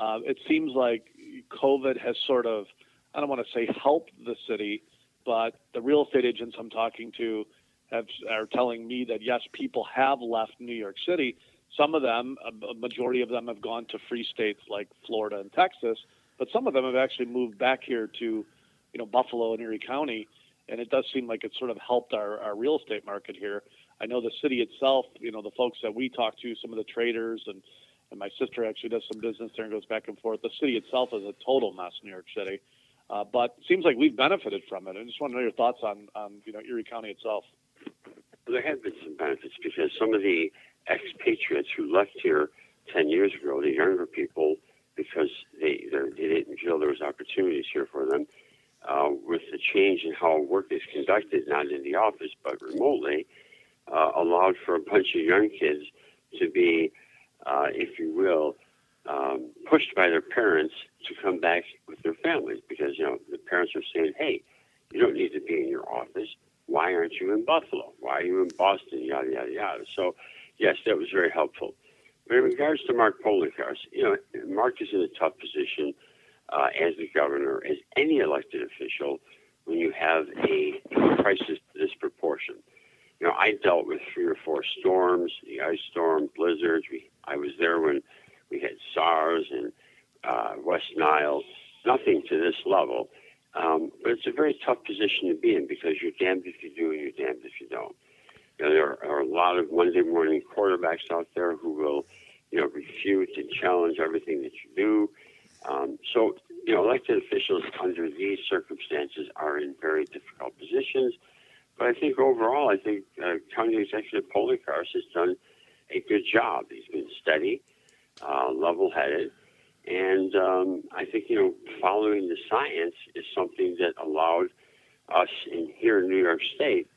It seems like COVID has sort of I don't want to say helped the city, but the real estate agents I'm talking to have are telling me that yes, people have left New York City some of them, a majority of them, have gone to free states like Florida and Texas, but some of them have actually moved back here to, you know, Buffalo and Erie County, and it does seem like it's sort of helped our, our real estate market here. I know the city itself, you know, the folks that we talk to, some of the traders, and and my sister actually does some business there and goes back and forth. The city itself is a total mess, New York City, uh, but it seems like we've benefited from it. I just want to know your thoughts on, on you know Erie County itself. There have been some benefits because some of the expatriates who left here 10 years ago, the younger people, because they, they didn't feel there was opportunities here for them. Uh, with the change in how work is conducted, not in the office but remotely, uh, allowed for a bunch of young kids to be, uh, if you will, um, pushed by their parents to come back with their families because you know the parents are saying, "Hey, you don't need to be in your office. Why aren't you in Buffalo? Why are you in Boston? Yada yada yada." So yes, that was very helpful. But in regards to Mark Poloncarz, you know, Mark is in a tough position uh, as the governor, as any elected official, when you have a crisis this proportion. You know, I dealt with three or four storms, the ice storm, blizzards. We, I was there when we had SARS and uh, West Nile. Nothing to this level. Um, but it's a very tough position to be in because you're damned if you do and you're damned if you don't. There are a lot of Monday morning quarterbacks out there who will, you know, refute and challenge everything that you do. Um, so, you know, elected officials under these circumstances are in very difficult positions. But I think overall, I think uh, County Executive Poloncarz has done a good job. He's been steady, uh, level-headed, and um, I think you know following the science is something that allowed us in here in New York State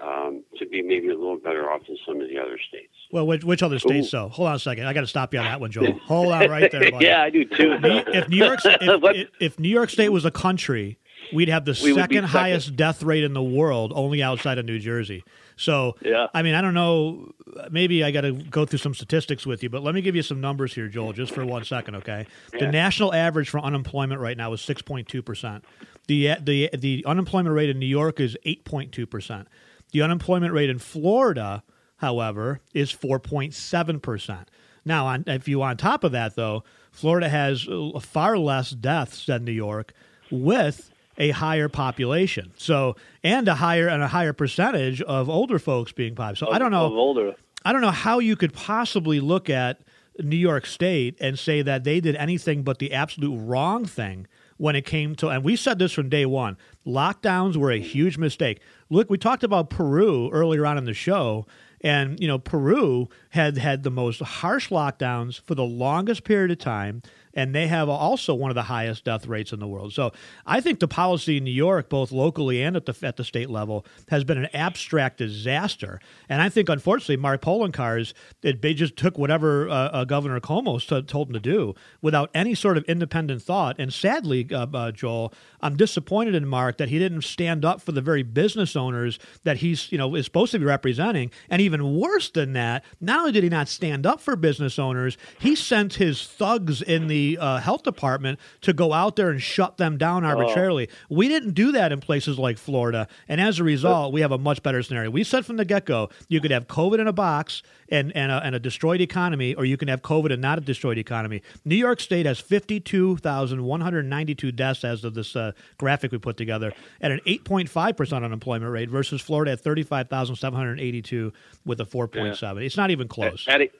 um, to be maybe a little better off than some of the other states. Well, which, which other states? So hold on a second. I got to stop you on that one, Joel. Hold on right there. Buddy. yeah, I do too. if New York, if, if, New York State was a country, we'd have the we second, second highest death rate in the world, only outside of New Jersey. So, yeah. I mean, I don't know. Maybe I got to go through some statistics with you, but let me give you some numbers here, Joel, just for one second, okay? Yeah. The national average for unemployment right now is six point two percent. The the the unemployment rate in New York is eight point two percent. The unemployment rate in Florida, however, is 4.7%. Now, on, if you on top of that, though, Florida has uh, far less deaths than New York with a higher population. So, and a higher and a higher percentage of older folks being popular. So, I don't know. older. I don't know how you could possibly look at New York State and say that they did anything but the absolute wrong thing when it came to, and we said this from day one lockdowns were a huge mistake. Look, we talked about Peru earlier on in the show, and you know Peru had had the most harsh lockdowns for the longest period of time and they have also one of the highest death rates in the world. So I think the policy in New York, both locally and at the at the state level, has been an abstract disaster. And I think, unfortunately, Mark Poloncarz, they just took whatever uh, uh, Governor Cuomo told him to do without any sort of independent thought. And sadly, uh, uh, Joel, I'm disappointed in Mark that he didn't stand up for the very business owners that he's you know is supposed to be representing. And even worse than that, not only did he not stand up for business owners, he sent his thugs in the uh, health department to go out there and shut them down oh. arbitrarily. Oh. We didn't do that in places like Florida, and as a result, we have a much better scenario. We said from the get go, you could have COVID in a box and and a, and a destroyed economy, or you can have COVID and not a destroyed economy. New York State has fifty two thousand one hundred ninety two deaths as of this uh, graphic we put together, at an eight point five percent unemployment rate versus Florida at thirty five thousand seven hundred eighty two with a four point seven. It's not even close. Eddie,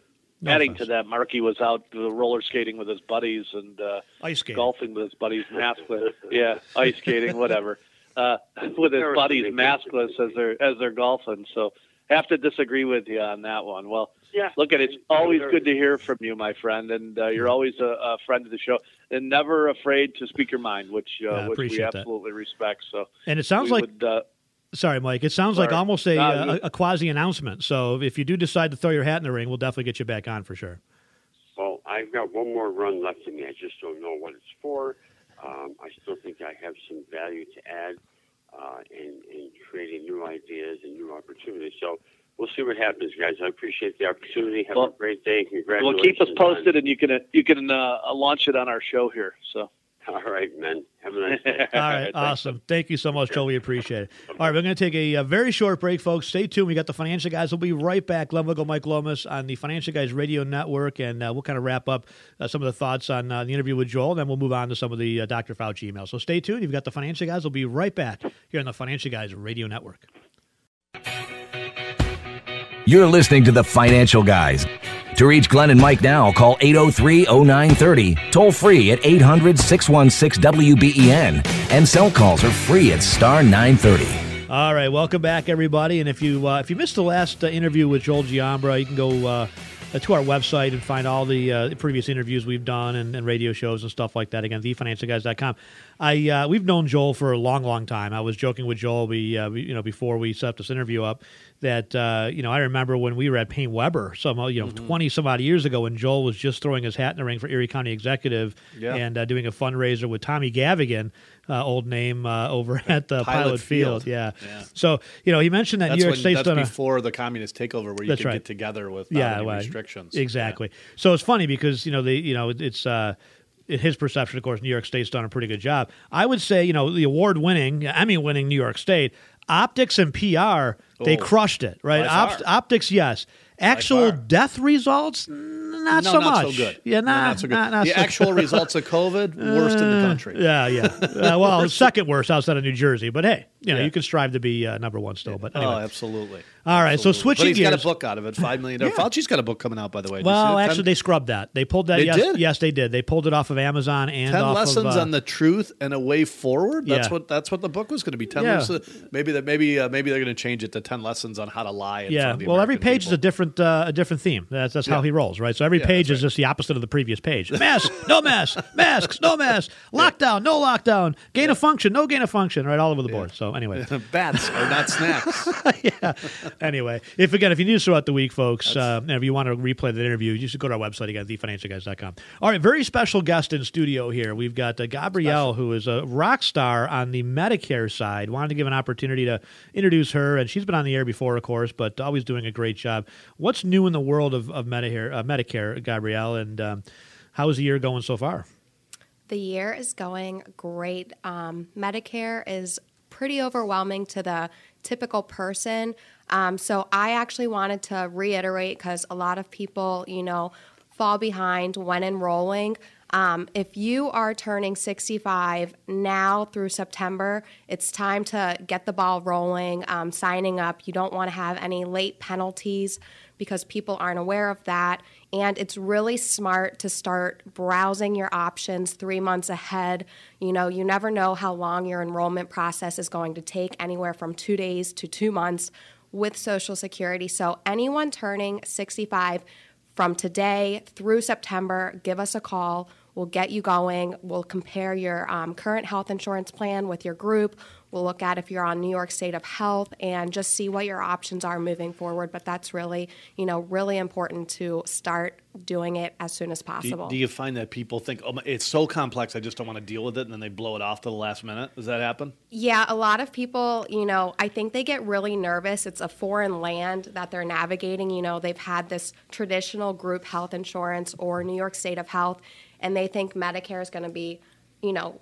no Adding offense. to that, Marky was out roller skating with his buddies and uh, ice skating. golfing with his buddies, maskless. yeah, ice skating, whatever, uh, with his buddies maskless as they're as they're golfing. So have to disagree with you on that one. Well, yeah. Look, at it's always good to hear from you, my friend, and uh, you're always a, a, friend of the show, and never afraid to speak your mind, which uh, yeah, which we absolutely that. respect. So, and it sounds like would, uh, Sorry, Mike. It sounds Sorry. like almost a, no, a, a quasi announcement. So if you do decide to throw your hat in the ring, we'll definitely get you back on for sure. Well, I've got one more run left in me. I just don't know what it's for. Um, I still think I have some value to add uh, in, in creating new ideas and new opportunities. So we'll see what happens, guys. I appreciate the opportunity. Have well, a great day. Congratulations. Well, keep us posted, on... and you can uh, you can uh, launch it on our show here. So. All right, man. Have a nice day. All right, awesome. Thank you so much, Joe. We appreciate it. All right, we're going to take a, a, very short break, folks. Stay tuned. We got the Financial Guys. We'll be right back. Glenn Wiggle, Mike Lomas on the Financial Guys Radio Network, and uh, we'll kind of wrap up uh, some of the thoughts on uh, the interview with Joel, and then we'll move on to some of the uh, Dr. Fauci emails. So stay tuned. You've got the Financial Guys. We'll be right back here on the Financial Guys Radio Network. You're listening to the Financial Guys. To reach Glenn and Mike now, call 803 0930, toll free at 800 616 WBEN, and cell calls are free at star 930. All right, welcome back, everybody. And if you uh, if you missed the last uh, interview with Joel Giambra, you can go uh, to our website and find all the uh, previous interviews we've done and, and, radio shows and stuff like that. Again, thefinancialguys.com. I uh, we've known Joel for a long, long time. I was joking with Joel, we, uh, we you know before we set this interview up that uh, you know I remember when we were at Paine Webber some you know mm-hmm. 20 some odd years ago when Joel was just throwing his hat in the ring for Erie County Executive yeah. and uh, doing a fundraiser with Tommy Gavigan uh, old name uh, over at the Pilot, Pilot Field. Field. Yeah. yeah. So you know he mentioned that that's New York when, State's that's done before a, the communist takeover where you could right. get together with yeah, well, restrictions. Exactly. Yeah. So it's funny because you know they you know it's uh, in his perception, of course, New York State's done a pretty good job. I would say, you know, the award winning, Emmy winning New York State, optics and PR, they oh, crushed it, right? Op- optics, yes. Actual death results, not no, so not much. So good. Yeah, not, no, not so good. Not, not the so actual good. results of COVID, worst uh, in the country. Yeah, yeah. Uh, well, second worst outside of New Jersey, but hey, you know, yeah. you can strive to be uh, number one still. But anyway. oh, absolutely. All right, so Absolutely. switching But he's got a book out of it, five million dollars. Fauci's got a book coming out, by the way. Did Well, actually, they scrubbed that. They pulled that. They yes, did? yes, they did. They pulled it off of Amazon and ten off lessons of, uh, on the truth and a way forward. That's Yeah. what that's what the book was going to be. Ten Yeah. lessons. Maybe that maybe uh, maybe they're going to change it to ten lessons on how to lie. Yeah. of the Well, every American page is a different uh, a different theme. That's that's how he rolls, right? So every Yeah, page is just the opposite of the previous page. Mask, no mask. Masks, no mask. Lockdown, no lockdown. Gain of function, no gain of function. Right, all over the board. So anyway, Bats are not snacks. yeah. Anyway, if again, if you need us throughout the week, folks, uh, and if you want to replay the interview, you should go to our website again, thefinancialguys.com. All right, very special guest in studio here. We've got uh, Gabrielle, who is a rock star on the Medicare side. Wanted to give an opportunity to introduce her, and she's been on the air before, of course, but always doing a great job. What's new in the world of, of Medicare, uh, Medicare, Gabrielle, and um, how is the year going so far? The year is going great. Um, Medicare is pretty overwhelming to the typical person. Um, so I actually wanted to reiterate because a lot of people, you know, fall behind when enrolling. Um, if you are turning 65 now through September, it's time to get the ball rolling, um, signing up. You don't want to have any late penalties because people aren't aware of that. And it's really smart to start browsing your options three months ahead. You know, you never know how long your enrollment process is going to take, anywhere from two days to two months with Social Security. So, anyone turning 65 from today through September, give us a call. We'll get you going. We'll compare your um, current health insurance plan with your group. Look at if you're on New York State of Health and just see what your options are moving forward. But that's really, you know, really important to start doing it as soon as Do, possible. do you find that people think, oh, my- it's so complex, I just don't want to deal with it, and then they blow it off to the last minute? Does that happen? Yeah, a lot of people, you know, I think they get really nervous. It's a foreign land that they're navigating. You know, they've had this traditional group health insurance or New York State of Health, and they think Medicare is going to be, you know,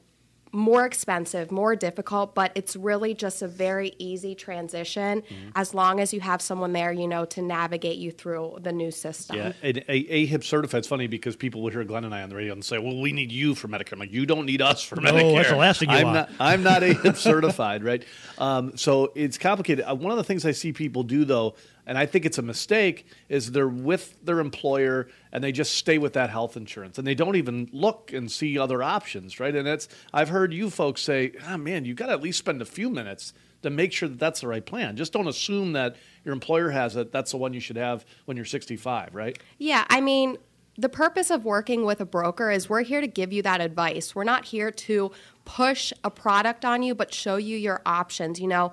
more expensive, more difficult, but it's really just a very easy transition Mm-hmm. as long as you have someone there, you know, to navigate you through the new system. Yeah, and a, AHIP certified. It's funny because people will hear Glenn and I on the radio and say, "Well, we need you for Medicare." I'm like, "You don't need us for No, Medicare." that's the last thing you I'm want. not. I'm not AHIP certified, right? Um, so it's complicated. Uh, one of the things I see people do though, and I think it's a mistake, is they're with their employer and they just stay with that health insurance and they don't even look and see other options, right? And that's I've heard you folks say, "Ah, man, you got to at least spend a few minutes." To make sure that that's the right plan. Just don't assume that your employer has it. That's the one you should have when you're 65, right? Yeah, I mean, the purpose of working with a broker is we're here to give you that advice. We're not here to push a product on you, but show you your options. You know,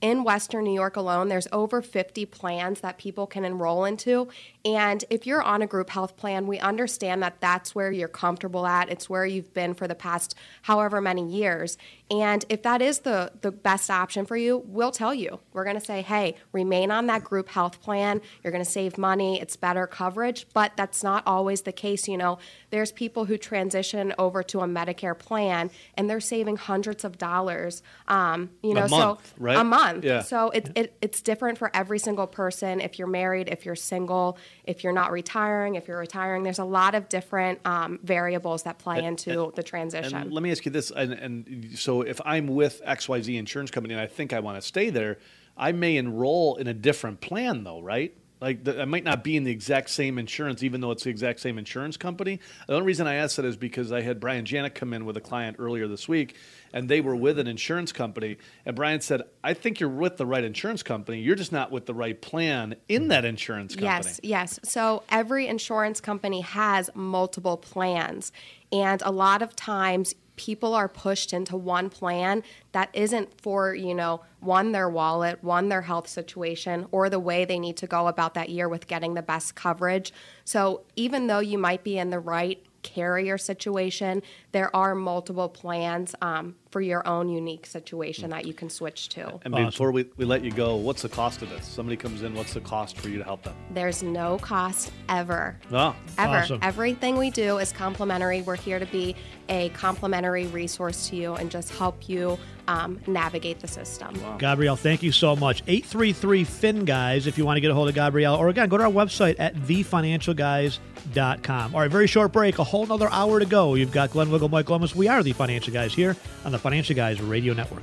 in Western New York alone, there's over 50 plans that people can enroll into. And if you're on a group health plan, we understand that that's where you're comfortable at. It's where you've been for the past however many years. And if that is the, the best option for you, we'll tell you. We're going to say, hey, remain on that group health plan. You're going to save money. It's better coverage. But that's not always the case. You know, there's people who transition over to a Medicare plan and they're saving hundreds of dollars. Um, you A know, month, so right? a month. Yeah. So it, it, it's different for every single person. If you're married, if you're single, if you're not retiring, if you're retiring, there's a lot of different um, variables that play into the transition. And let me ask you this: and, and so, if I'm with XYZ insurance company and I think I want to stay there, I may enroll in a different plan, though, right? Like I might not be in the exact same insurance, even though it's the exact same insurance company. The only reason I asked that is because I had Brian Janik come in with a client earlier this week, and they were with an insurance company, and Brian said, "I think you're with the right insurance company. You're just not with the right plan in that insurance company." Yes, yes. So every insurance company has multiple plans, and a lot of times people are pushed into one plan that isn't for, you know, one, their wallet, one, their health situation, or the way they need to go about that year with getting the best coverage. So even though you might be in the right carrier situation, there are multiple plans um, for your own unique situation that you can switch to. And before we, we let you go, what's the cost of this? Somebody comes in, what's the cost for you to help them? There's no cost ever. Oh, Ever. Awesome. Everything we do is complimentary. We're here to be a complimentary resource to you and just help you um, navigate the system. Gabrielle, thank you so much. 833 Fin Guys, if you want to get a hold of Gabrielle. Or again, go to our website at thefinancialguys.com. All right, very short break, a whole nother hour to go. You've got Glenn Wiggle, Mike Lomas. We are the Financial Guys here on the Financial Guys Radio Network.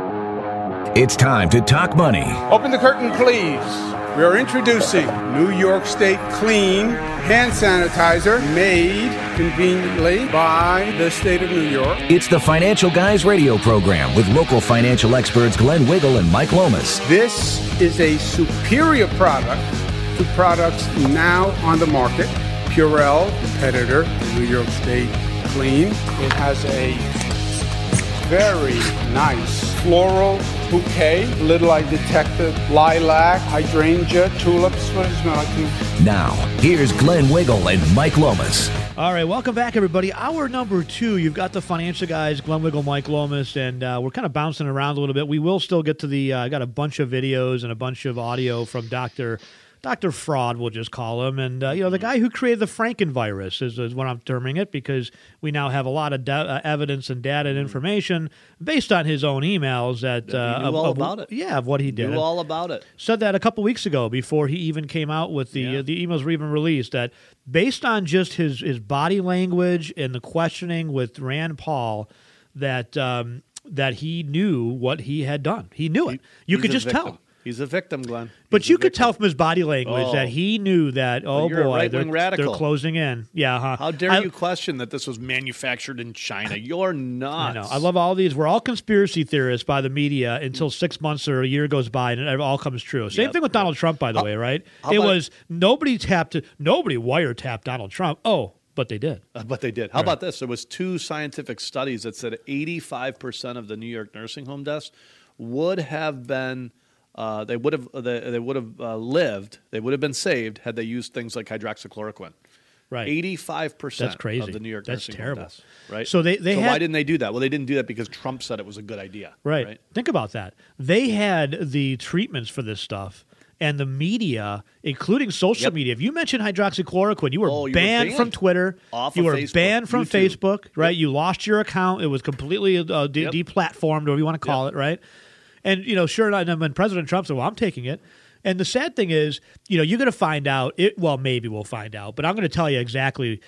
It's time to talk money. Open the curtain, please. We are introducing New York State Clean hand sanitizer made conveniently by the state of New York. It's the Financial Guys radio program with local financial experts Glenn Wiggle and Mike Lomas. This is a superior product to products now on the market. Purell, competitor, New York State Clean. It has a very nice floral bouquet. A little I detected lilac, hydrangea, tulips. What does it smell like? Now, here's Glenn Wiggle and Mike Lomas. All right, welcome back, everybody. Hour number two, you've got the financial guys, Glenn Wiggle, Mike Lomas, and uh, we're kind of bouncing around a little bit. We will still get to the, uh, I got a bunch of videos and a bunch of audio from Dr. Dr. Fraud, we'll just call him. And, uh, you know, the guy who created the Franken virus is, is what I'm terming it because we now have a lot of da- uh, evidence and data and information based on his own emails that, That he uh, knew of, all of- about it. Yeah, of what he did. Knew all about it. Said that a couple weeks ago before he even came out with the uh, the emails were even released. That based on just his his body language and the questioning with Rand Paul, that um, that he knew what he had done. He knew it. You could just tell. He's a victim, Glenn. But you could tell from his body language Oh. that he knew that. Oh you're boy, they're, they're closing in. Yeah, huh? How dare I- you question that this was manufactured in China? You're not. I know. I love all these. We're all conspiracy theorists by the media until six months or a year goes by and it all comes true. Same Yep. thing with Donald Trump, by the way, right? It about- was nobody tapped, nobody wiretapped Donald Trump. Oh, but they did. Uh, but they did. How about this? There was two scientific studies that said 85% of the New York nursing home deaths would have been uh, they would have they, they would have uh, lived, they would have been saved had they used things like hydroxychloroquine. Right. 85% That's crazy. of the New York That's terrible. deaths, right? So they- they why had- didn't they do that? Well, they didn't do that because Trump said it was a good idea. Right. Think about that. They had the treatments for this stuff. And the media, including social Yep. media, if you mentioned hydroxychloroquine, you were, Oh, you were banned, banned. from Twitter. Off you of were Facebook, banned from YouTube. Facebook, right? You lost your account. It was completely uh, de- Yep. deplatformed, whatever you want to call it, right? And you know, sure enough, and when President Trump said, "Well, I'm taking it," and the sad thing is, you know, you're going to find out. It well, maybe we'll find out, but I'm going to tell you exactly.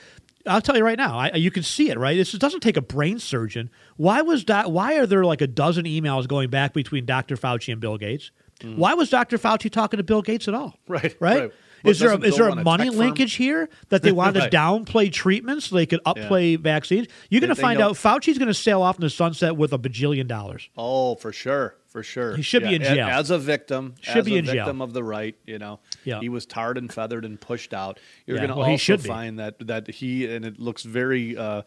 I'll tell you right now. I, you can see it, right? This doesn't take a brain surgeon. Why was that? Why are there like a dozen emails going back between Dr. Fauci and Bill Gates? Why was Dr. Fauci talking to Bill Gates at all? Mm. Right, right. right. What, Is there a, is there a money firm? linkage here that they wanted Right. to downplay treatments so they could upplay vaccines? You're going to find know- out Fauci's going to sail off in the sunset with a bajillion dollars. Oh, for sure, for sure. He should be in jail. as a victim. Should as be a in jail. victim of the right. You know, Yeah. he was tarred and feathered and pushed out. You're Yeah, going to well, he also be. find that that he and it looks very. Uh,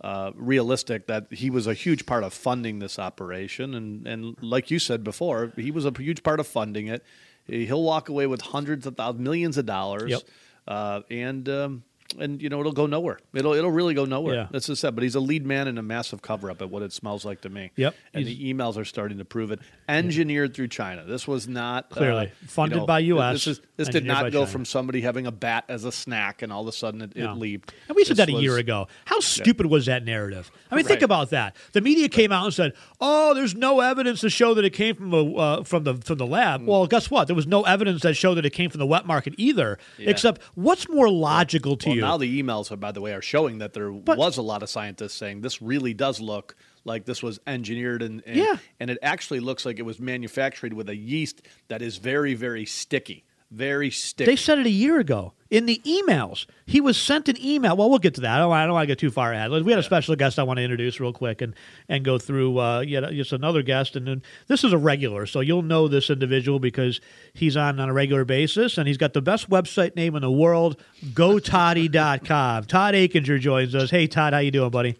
uh, realistic that he was a huge part of funding this operation, and and like you said before, he was a huge part of funding it. He'll walk away with hundreds of thousands, millions of dollars, Yep. uh, and um, and you know it'll go nowhere. It'll it'll really go nowhere. Yeah. That's just said. But he's a lead man in a massive cover up at what it smells like to me. Yep. And He's- the emails are starting to prove it. Engineered through China. This was not uh, Clearly. you Funded know, by US, This, is, this did not go China. from somebody having a bat as a snack and all of a sudden it, No. it leaped. And we said This that a was- year ago. How stupid was that narrative? I mean, think about that. The media came out and said, "Oh, there's no evidence to show that it came from a, uh, from the from the Mm. lab." Well, guess what? There was no evidence that showed that it came from the wet market either. Except, what's more logical to Well, you? Now the emails, by the way, are showing that there was a lot of scientists saying this really does look like this was engineered and, and Yeah. and it actually looks like it was manufactured with a yeast that is very very sticky, very sticky. They said it a year ago in the emails. He was sent an email. Well, we'll get to that. I don't, I don't want to get too far ahead. We had a special guest I want to introduce real quick and and go through uh, yet just another guest. And then this is a regular, so you'll know this individual because he's on on a regular basis and he's got the best website name in the world, GoToddy.com. Todd Akinger joins us. Hey, Todd, how you doing, buddy?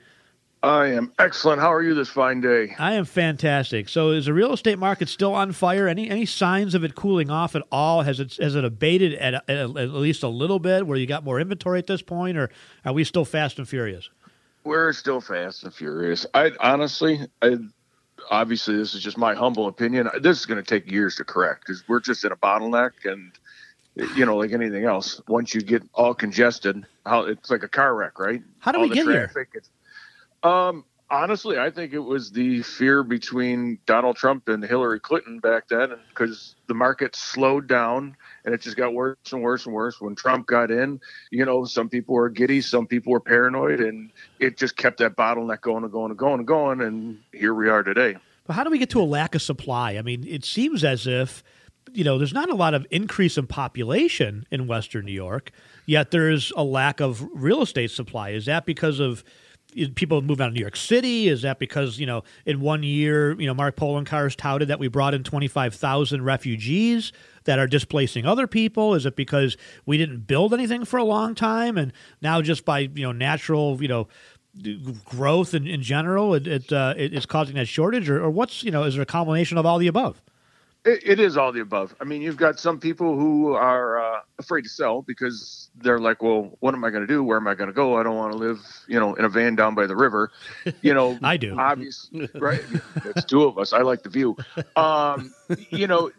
I am excellent. How are you this fine day? I am fantastic. So, is the real estate market still on fire? Any any signs of it cooling off at all? Has it has it abated at, at, at least a little bit, where you got more inventory at this point, or are we still fast and furious? We're still fast and furious. I honestly, I, obviously this is just my humble opinion. This is going to take years to correct because we're just in a bottleneck, and you know, like anything else, once you get all congested, how it's like a car wreck, right? How do all we get here? It's, um, honestly, I think it was the fear between Donald Trump and Hillary Clinton back then, because the market slowed down and it just got worse and worse and worse. When Trump got in, you know, some people were giddy, some people were paranoid, and it just kept that bottleneck going and going and going and going. And here we are today. But how do we get to a lack of supply? I mean, it seems as if you know there's not a lot of increase in population in Western New York, yet there's a lack of real estate supply. Is that because of people move out of New York City? Is that because you know in one year, you know, Mark Poloncarz touted that we brought in twenty five thousand refugees that are displacing other people? Is it because we didn't build anything for a long time, and now just by you know natural you know growth in, in general, it, it uh, it's causing that shortage, or, or what's you know is there a combination of all the above? It, it is all the above. I mean, you've got some people who are uh, afraid to sell because they're like, well, what am I going to do? Where am I going to go? I don't want to live, you know, in a van down by the river. You know, I do. Obviously, right? It's two of us. I like the view. Um, you know,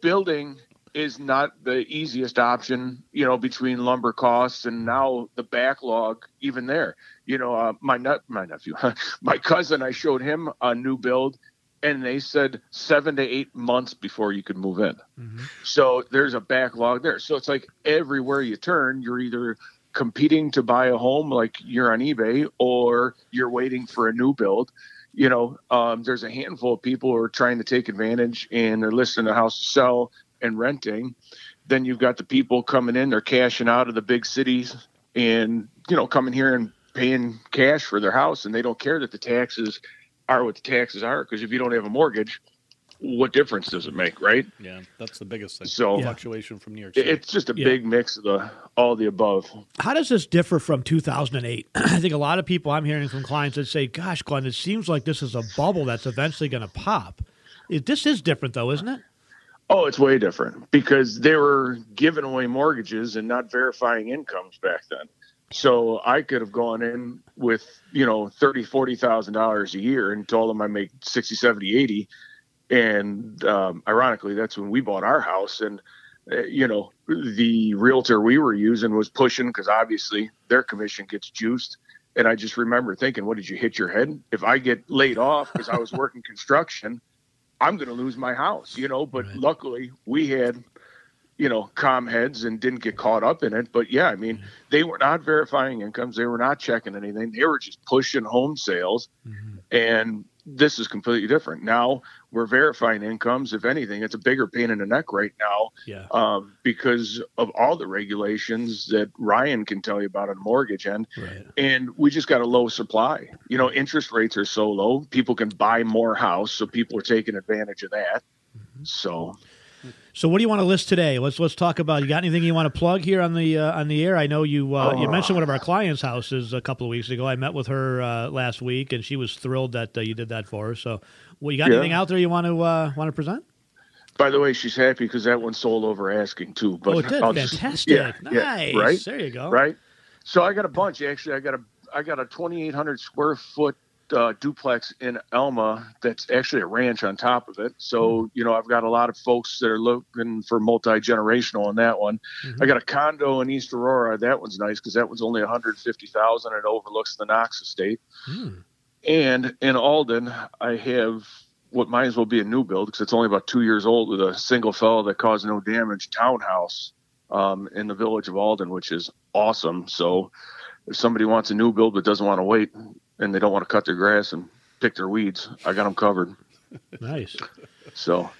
building is not the easiest option, you know, between lumber costs and now the backlog even there. You know, uh, my nut, my nephew, my cousin, I showed him a new build and they said seven to eight months before you could move in. Mm-hmm. So there's a backlog there. So it's like everywhere you turn, you're either competing to buy a home like you're on eBay or you're waiting for a new build. You know, um, there's a handful of people who are trying to take advantage and they're listing a house to sell and renting. Then you've got the people coming in, they're cashing out of the big cities and, you know, coming here and paying cash for their house and they don't care that the taxes are what the taxes are because if you don't have a mortgage, what difference does it make, right? Yeah, that's the biggest thing. So fluctuation from New York City. It's just a Yeah. big mix of the all the above. How does this differ from 2008? I think a lot of people I'm hearing from clients that say, "Gosh, Glenn, it seems like this is a bubble that's eventually going to pop." It, this is different, though, isn't it? Oh, it's way different because they were giving away mortgages and not verifying incomes back then. So I could have gone in with, you know, 30, 40,000 dollars a year and told them I make 60, 70, 80 and um, ironically that's when we bought our house. And uh, you know the realtor we were using was pushing because obviously their commission gets juiced. And i just remember thinking what did you hit your head? If i get laid off because i was working construction i'm going to lose my house you know? But luckily we had you know calm heads and didn't get caught up in it. But yeah i mean mm-hmm. they were not verifying incomes. They were not checking anything. They were just pushing home sales. Mm-hmm. And this is completely different. Now we're verifying incomes. If anything it's a bigger pain in the neck right now Yeah. um, because of all the regulations that ryan can tell you about on the mortgage end. Right. and we just got a low supply. You know interest rates are so low people can buy more house so people are taking advantage of that. Mm-hmm. So So, what do you want to list today? Let's let's talk about. You got anything you want to plug here on the uh, on the air? I know you uh, you mentioned one of our clients' houses a couple of weeks ago. I met with her uh, last week, and she was thrilled that uh, you did that for her. So, well, you got Yeah. anything out there you want to uh, want to present? By the way, she's happy because that one sold over asking too. But Oh, it did? I'll Fantastic. yeah, yeah, Nice. right. There you go. Right. So I got a bunch actually. I got a I got a 2,800 square foot uh, duplex in Elma that's actually a ranch on top of it. So you know I've got a lot of folks that are looking for multi generational on that one. I got a condo in East Aurora. That one's nice because that one's only 150,000. It overlooks the Knox Estate. And in Alden, I have what might as well be a new build because it's only about two years old with a single fellow that caused no damage townhouse um, in the village of Alden, which is awesome. So if somebody wants a new build but doesn't want to wait and they don't want to cut their grass and pick their weeds, I got them covered. Nice. So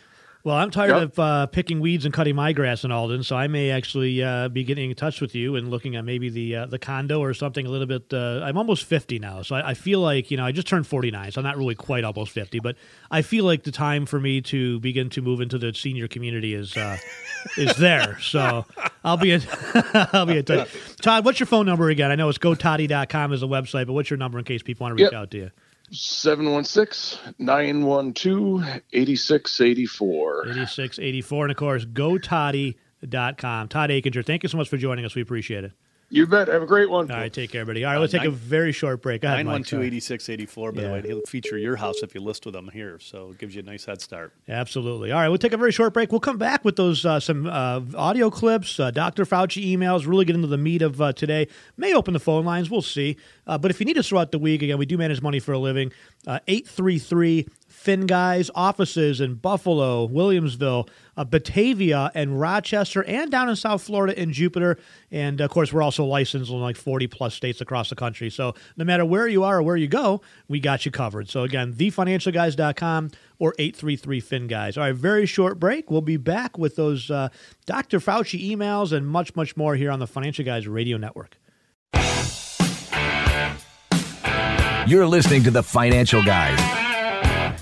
Well, I'm tired Yep. of uh, picking weeds and cutting my grass in Alden, so I may actually uh, be getting in touch with you and looking at maybe the uh, the condo or something a little bit. Uh, I'm almost 50 now, so I, I feel like you know I just turned 49, so I'm not really quite almost 50, but I feel like the time for me to begin to move into the senior community is uh, is there. So I'll be in, I'll be in touch. Todd, what's your phone number again? I know it's gotoddy.com is the website, but what's your number in case people want to reach Yep. out to you? 716 912 8684. 8684. And of course, gotoddy.com. Todd Akinger, thank you so much for joining us. We appreciate it. You bet. Have a great one. All right, take care, everybody. All right, let's take a very short break. Go ahead, Nine Mike. one two Sorry. eighty six eighty four. By the way, he'll feature your house if you list with them here, so it gives you a nice head start. Absolutely. All right, we'll take a very short break. We'll come back with those uh, some uh, audio clips, uh, Dr. Fauci emails, really get into the meat of uh, today. May open the phone lines. We'll see. Uh, but if you need us throughout the week, again, we do manage money for a living. Uh, 833 Fin Guys offices in Buffalo, Williamsville, uh, Batavia, and Rochester, and down in South Florida in Jupiter. And of course, we're also licensed in like 40 plus states across the country. So no matter where you are or where you go, we got you covered. So again, thefinancialguys.com or 833 Fin Guys. All right, very short break. We'll be back with those uh, Dr. Fauci emails and much, much more here on the Financial Guys Radio Network. You're listening to the Financial Guys.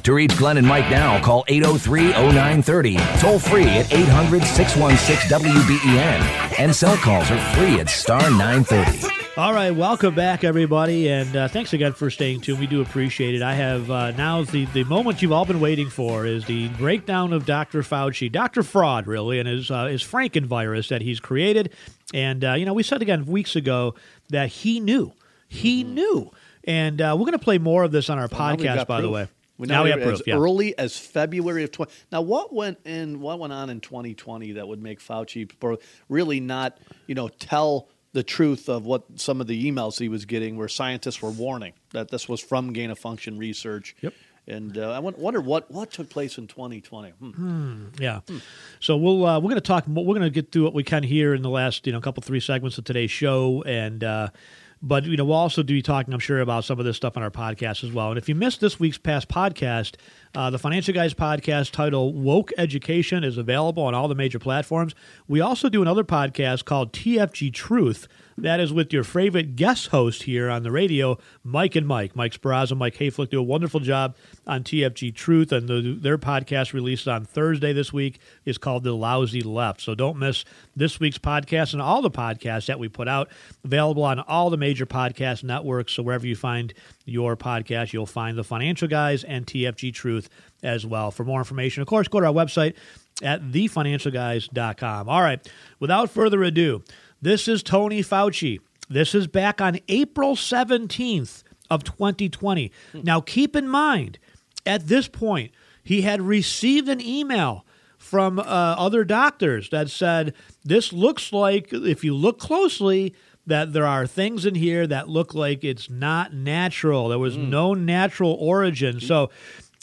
To reach Glenn and Mike now, call 803 0930, toll free at 800 616 WBEN, and cell calls are free at star 930. All right, welcome back, everybody, and uh, thanks again for staying tuned. We do appreciate it. I have uh, now the the moment you've all been waiting for is the breakdown of Dr. Fauci, Dr. Fraud, really, and his uh, his Franken virus that he's created. And uh, you know, we said again weeks ago that he knew, he knew, and uh, we're going to play more of this on our. Now we've podcast. got By the way, We now we have proof. Yeah. early as February of twenty. Now, what went in? What went on in twenty twenty that would make Fauci really not, you know, tell the truth of what some of the emails he was getting, where scientists were warning that this was from gain of function research. Yep. And uh, I wonder what what took place in twenty twenty. Hmm. Yeah. So we'll uh, we're going to talk. We're going to get through what we can here in the last you know couple three segments of today's show, and uh, but you know we'll also be talking, I'm sure, about some of this stuff on our podcast as well. And if you missed this week's past podcast, uh, the Financial Guys podcast titled "Woke Education" is available on all the major platforms. We also do another podcast called TFG Truth. That is with your favorite guest host here on the radio, Mike and Mike. Mike Sparazzo, Mike Hayflick do a wonderful job on TFG Truth, and the, their podcast released on Thursday this week is called The Lousy Left. So don't miss this week's podcast and all the podcasts that we put out. Available on all the major podcast networks. So wherever you find your podcast, you'll find the Financial Guys and TFG Truth as well. For more information, of course, go to our website at thefinancialguys.com. All right, without further ado, this is Tony Fauci. This is back on April 17th of 2020. Now, keep in mind, at this point, he had received an email from uh, other doctors that said, This looks like, if you look closely, that there are things in here that look like it's not natural. There was no natural origin. So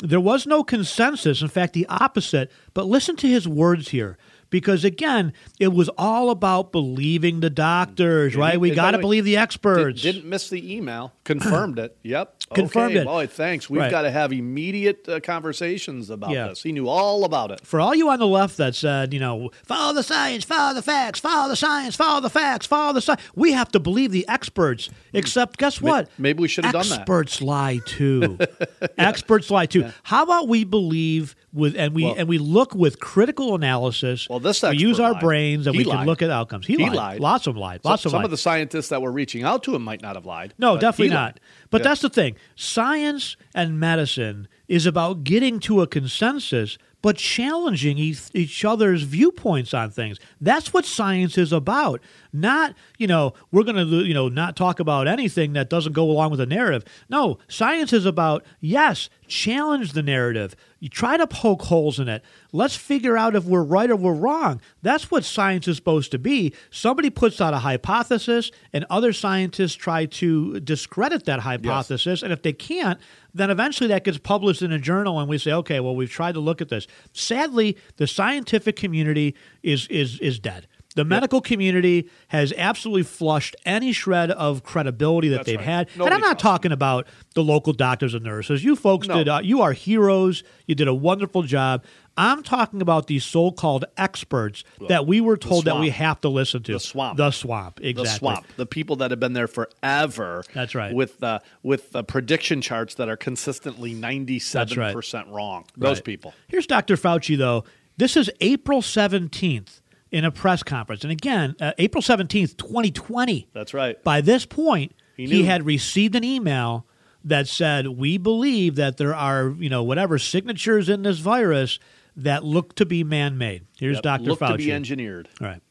there was no consensus. In fact, the opposite. But listen to his words here. Because again, it was all about believing the doctors, right? We And got to believe the experts. Did, not miss the email. Confirmed it. Yep. Confirmed okay, it. Boy, thanks. We've Right. got to have immediate uh, conversations about Yeah. this. He knew all about it. for all you on the left that said, you know, follow the science, follow the facts, follow the science, follow the facts, follow the science. We have to believe the experts. Except, guess what? maybe we should have done that. Experts lie too. experts lie too. How about we believe with and we Well- and we look with critical analysis. Well, this we use our lied. brains and He we can look at outcomes. He, He lied. lied. Lots of them lied. So- Lots of some lied. of the scientists that were reaching out to him might not have lied. No, definitely not. lied. But Yeah. that's the thing. Science and medicine is about getting to a consensus, but challenging each, each other's viewpoints on things. That's what science is about. Not, you know, we're going to, you know, not talk about anything that doesn't go along with the narrative. No, science is about, yes, challenge the narrative. You try to poke holes in it. Let's figure out if we're right or we're wrong. That's what science is supposed to be. Somebody puts out a hypothesis, and other scientists try to discredit that hypothesis. And if they can't, then eventually that gets published in a journal, and we say, okay, well, we've tried to look at this. Sadly, the scientific community is is is dead. The medical community has absolutely flushed any shred of credibility that That's they've right. had. Nobody and I'm not talking about the local doctors and nurses. You folks No. did. Uh, you are heroes. You did a wonderful job. I'm talking about these so-called experts that we were told that we have to listen to. The swamp. The swamp. Exactly. The swamp, the people that have been there forever. That's right. With uh, with uh, prediction charts that are consistently ninety seven percent wrong. Those Right. people. Here's Dr. Fauci, though. This is April 17th in a press conference. And again, uh, April 17th, 2020. That's right. By this point, He he, had received an email that said, We believe that there are, you know, whatever signatures in this virus that look to be man made. Here's Yep. Dr. Look Fauci. to be engineered. All right.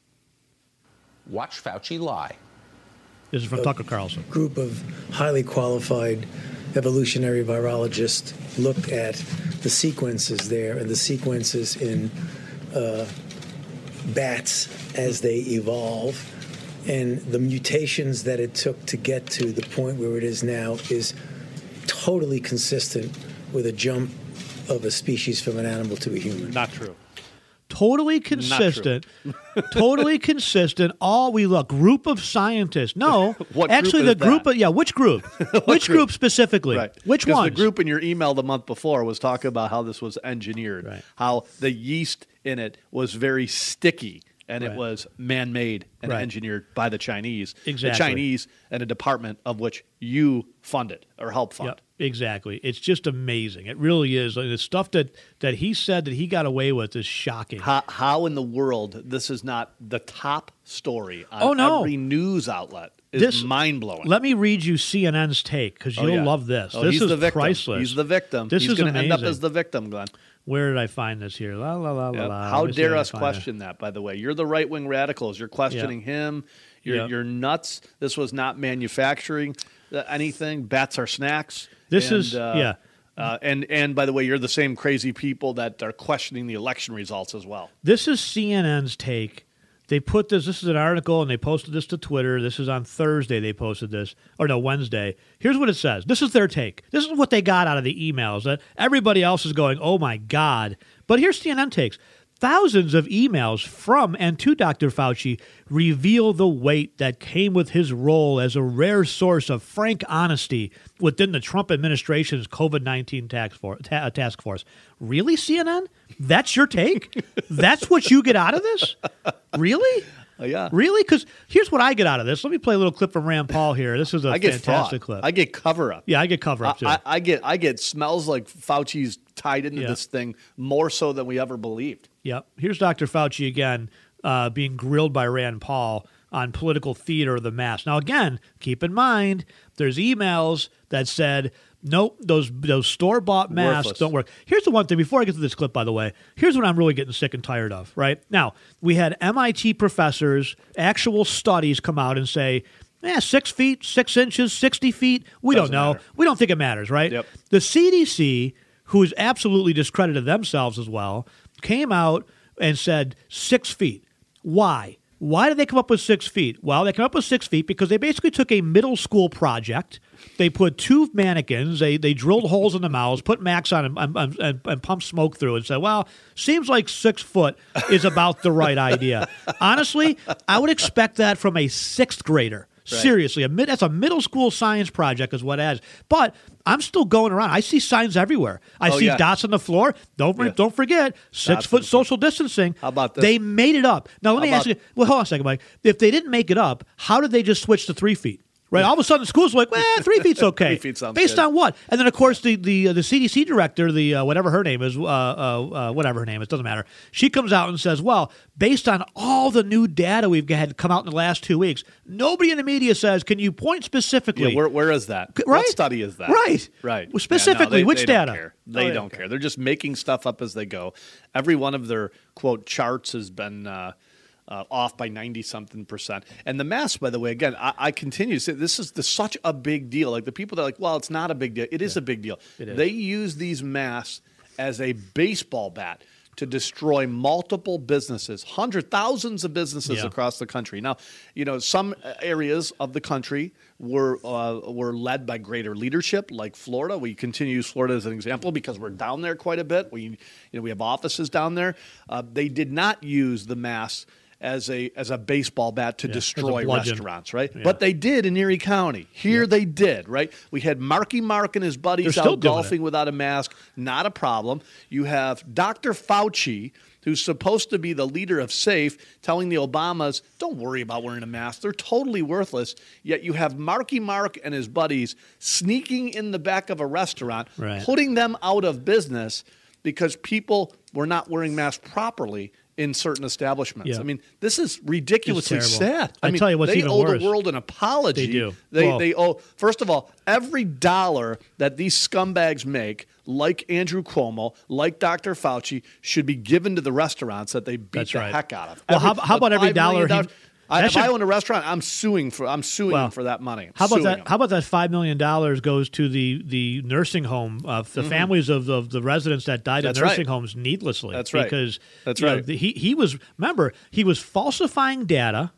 Watch Fauci lie. This is from a Tucker Carlson. Group of highly qualified evolutionary virologists looked at the sequences there and the sequences in uh, bats as they evolve. And the mutations that it took to get to the point where it is now is totally consistent with a jump of a species from an animal to a human. Not true. Totally consistent. totally consistent. All we look group of scientists. No, What group actually, is the group. that? Of, yeah, which group? which group? specifically? Right. Which 'Cause one? The group in your email the month before was talking about how this was engineered, Right. how the yeast in it was very sticky and it Right. was man-made and Right. engineered by the Chinese. Exactly. The Chinese and a department of which you funded or helped fund. Yep, exactly. It's just amazing. It really is. Like, the stuff that that he said that he got away with is shocking. How, how in the world this is not the top story on Oh, no. every news outlet is This- mind blowing. Let me read you CNN's take because Oh, you'll yeah. love this. Oh, this is the victim. priceless. He's the victim. This he's is going to end up as the victim, Glenn. Where did I find this here? La la la la. Yep. la. How Let me see dare us find it. question that? By the way, you're the right wing radicals. You're questioning him. You're Yep. you're nuts. This was not manufacturing anything. Bats are snacks. This And, is- uh, yeah. Uh, and and by the way, you're the same crazy people that are questioning the election results as well. This is CNN's take. They put this. This is an article, and they posted this to Twitter. This is on Thursday. They posted this, or no, Wednesday. Here's what it says. This is their take. This is what they got out of the emails. That everybody else is going, "Oh my god!" But here's CNN takes. Thousands of emails from and to Dr. Fauci reveal the weight that came with his role as a rare source of frank honesty within the Trump administration's COVID 19 task, for, ta- uh, task force. Really, CNN? That's your take? That's what you get out of this? Really? Uh, yeah. Really? Because here's what I get out of this. Let me play a little clip from Rand Paul here. This is a I get fantastic fraud. clip. I get cover up. yeah, I get cover up too. I, I get I get smells like Fauci's tied into Yeah. this thing more so than we ever believed. Yep. Here's Dr. Fauci again uh, being grilled by Rand Paul on political theater of the mass. Now, again, keep in mind there's emails that said, nope, those those store bought masks Worthless. don't work. Here's the one thing before I get to this clip, by the way. Here's what I'm really getting sick and tired of. Right now, we had MIT professors, actual studies come out and say. Yeah, six feet, six inches, sixty feet. We Doesn't don't know. matter. We don't think it matters, right? Yep. The CDC, who has absolutely discredited themselves as well, came out and said six feet. Why? Why did they come up with six feet? Well, they came up with six feet because they basically took a middle school project. They put two mannequins, they, they drilled holes in the mouths, put Max on and, and, and, and pumped smoke through, and said, well, seems like six foot is about the right idea. Honestly, I would expect that from a sixth grader. Seriously, a mid, that's a middle school science project, is what it is. But I'm still going around. I see signs everywhere. I Oh, see yeah. dots on the floor. Don't Yeah. don't forget six Dots foot social distancing. How about this? They made it up. Now let How me ask you. Well, hold on a second, Mike. If they didn't make it up, how did they just switch to three feet? Right. All of a sudden, the school's like, well, three feet's okay. Three feet sounds Based good. on what? And then, of course, the the uh, the CDC director, the uh, whatever her name is, uh, uh, uh, whatever her name is, doesn't matter. She comes out and says, well, based on all the new data we've had come out in the last two weeks, nobody in the media says, can you point specifically? Yeah, where, where is that? Right? What study is that? Right. Right. Well, specifically, Yeah, no, they- which they don't data? Oh, They they don't don't care. They're just making stuff up as they go. Every one of their quote charts has been uh, off by ninety something percent. And the mask, by the way, again, I, I continue to say this is the, such a big deal. Like the people that are like, well, it's not a big deal. It is a big deal. They use these masks as a baseball bat. To destroy multiple businesses, hundred thousands of businesses Yeah. across the country. Now, you know, some areas of the country were uh, were led by greater leadership, like Florida. We continue to use Florida as an example because we're down there quite a bit. We, you know, we have offices down there. Uh, they did not use the masks as a as a baseball bat to Yeah, destroy restaurants, right? Yeah. But they did in Erie County. Here they did, right? We had Marky Mark and his They're buddies still out golfing without a mask, not a problem. You have Dr. Fauci, who's supposed to be the leader of SAFE, telling the Obamas, don't worry about wearing a mask. They're totally worthless. Yet you have Marky Mark and his buddies sneaking in the back of a restaurant, Right. putting them out of business because people were not wearing masks properly in certain establishments. Yeah. I mean, this is ridiculously sad. I mean, tell you what's they even owe worse. the world an apology. They do. They, Well- they owe, first of all, every dollar that these scumbags make, like Andrew Cuomo, like Dr. Fauci, should be given to the restaurants that they beat the right. heck out of. Well, how- Every- how about every $5 million he- I, if should- I own a restaurant, I'm suing for I'm suing Well, for that money. I'm How about that? them. How about that? Five million dollars goes to the the nursing home, uh, the Mhm. families of the, of the residents that died That's in nursing right. homes needlessly. That's right. Because That's you know, right. the- he he was remember he was falsifying data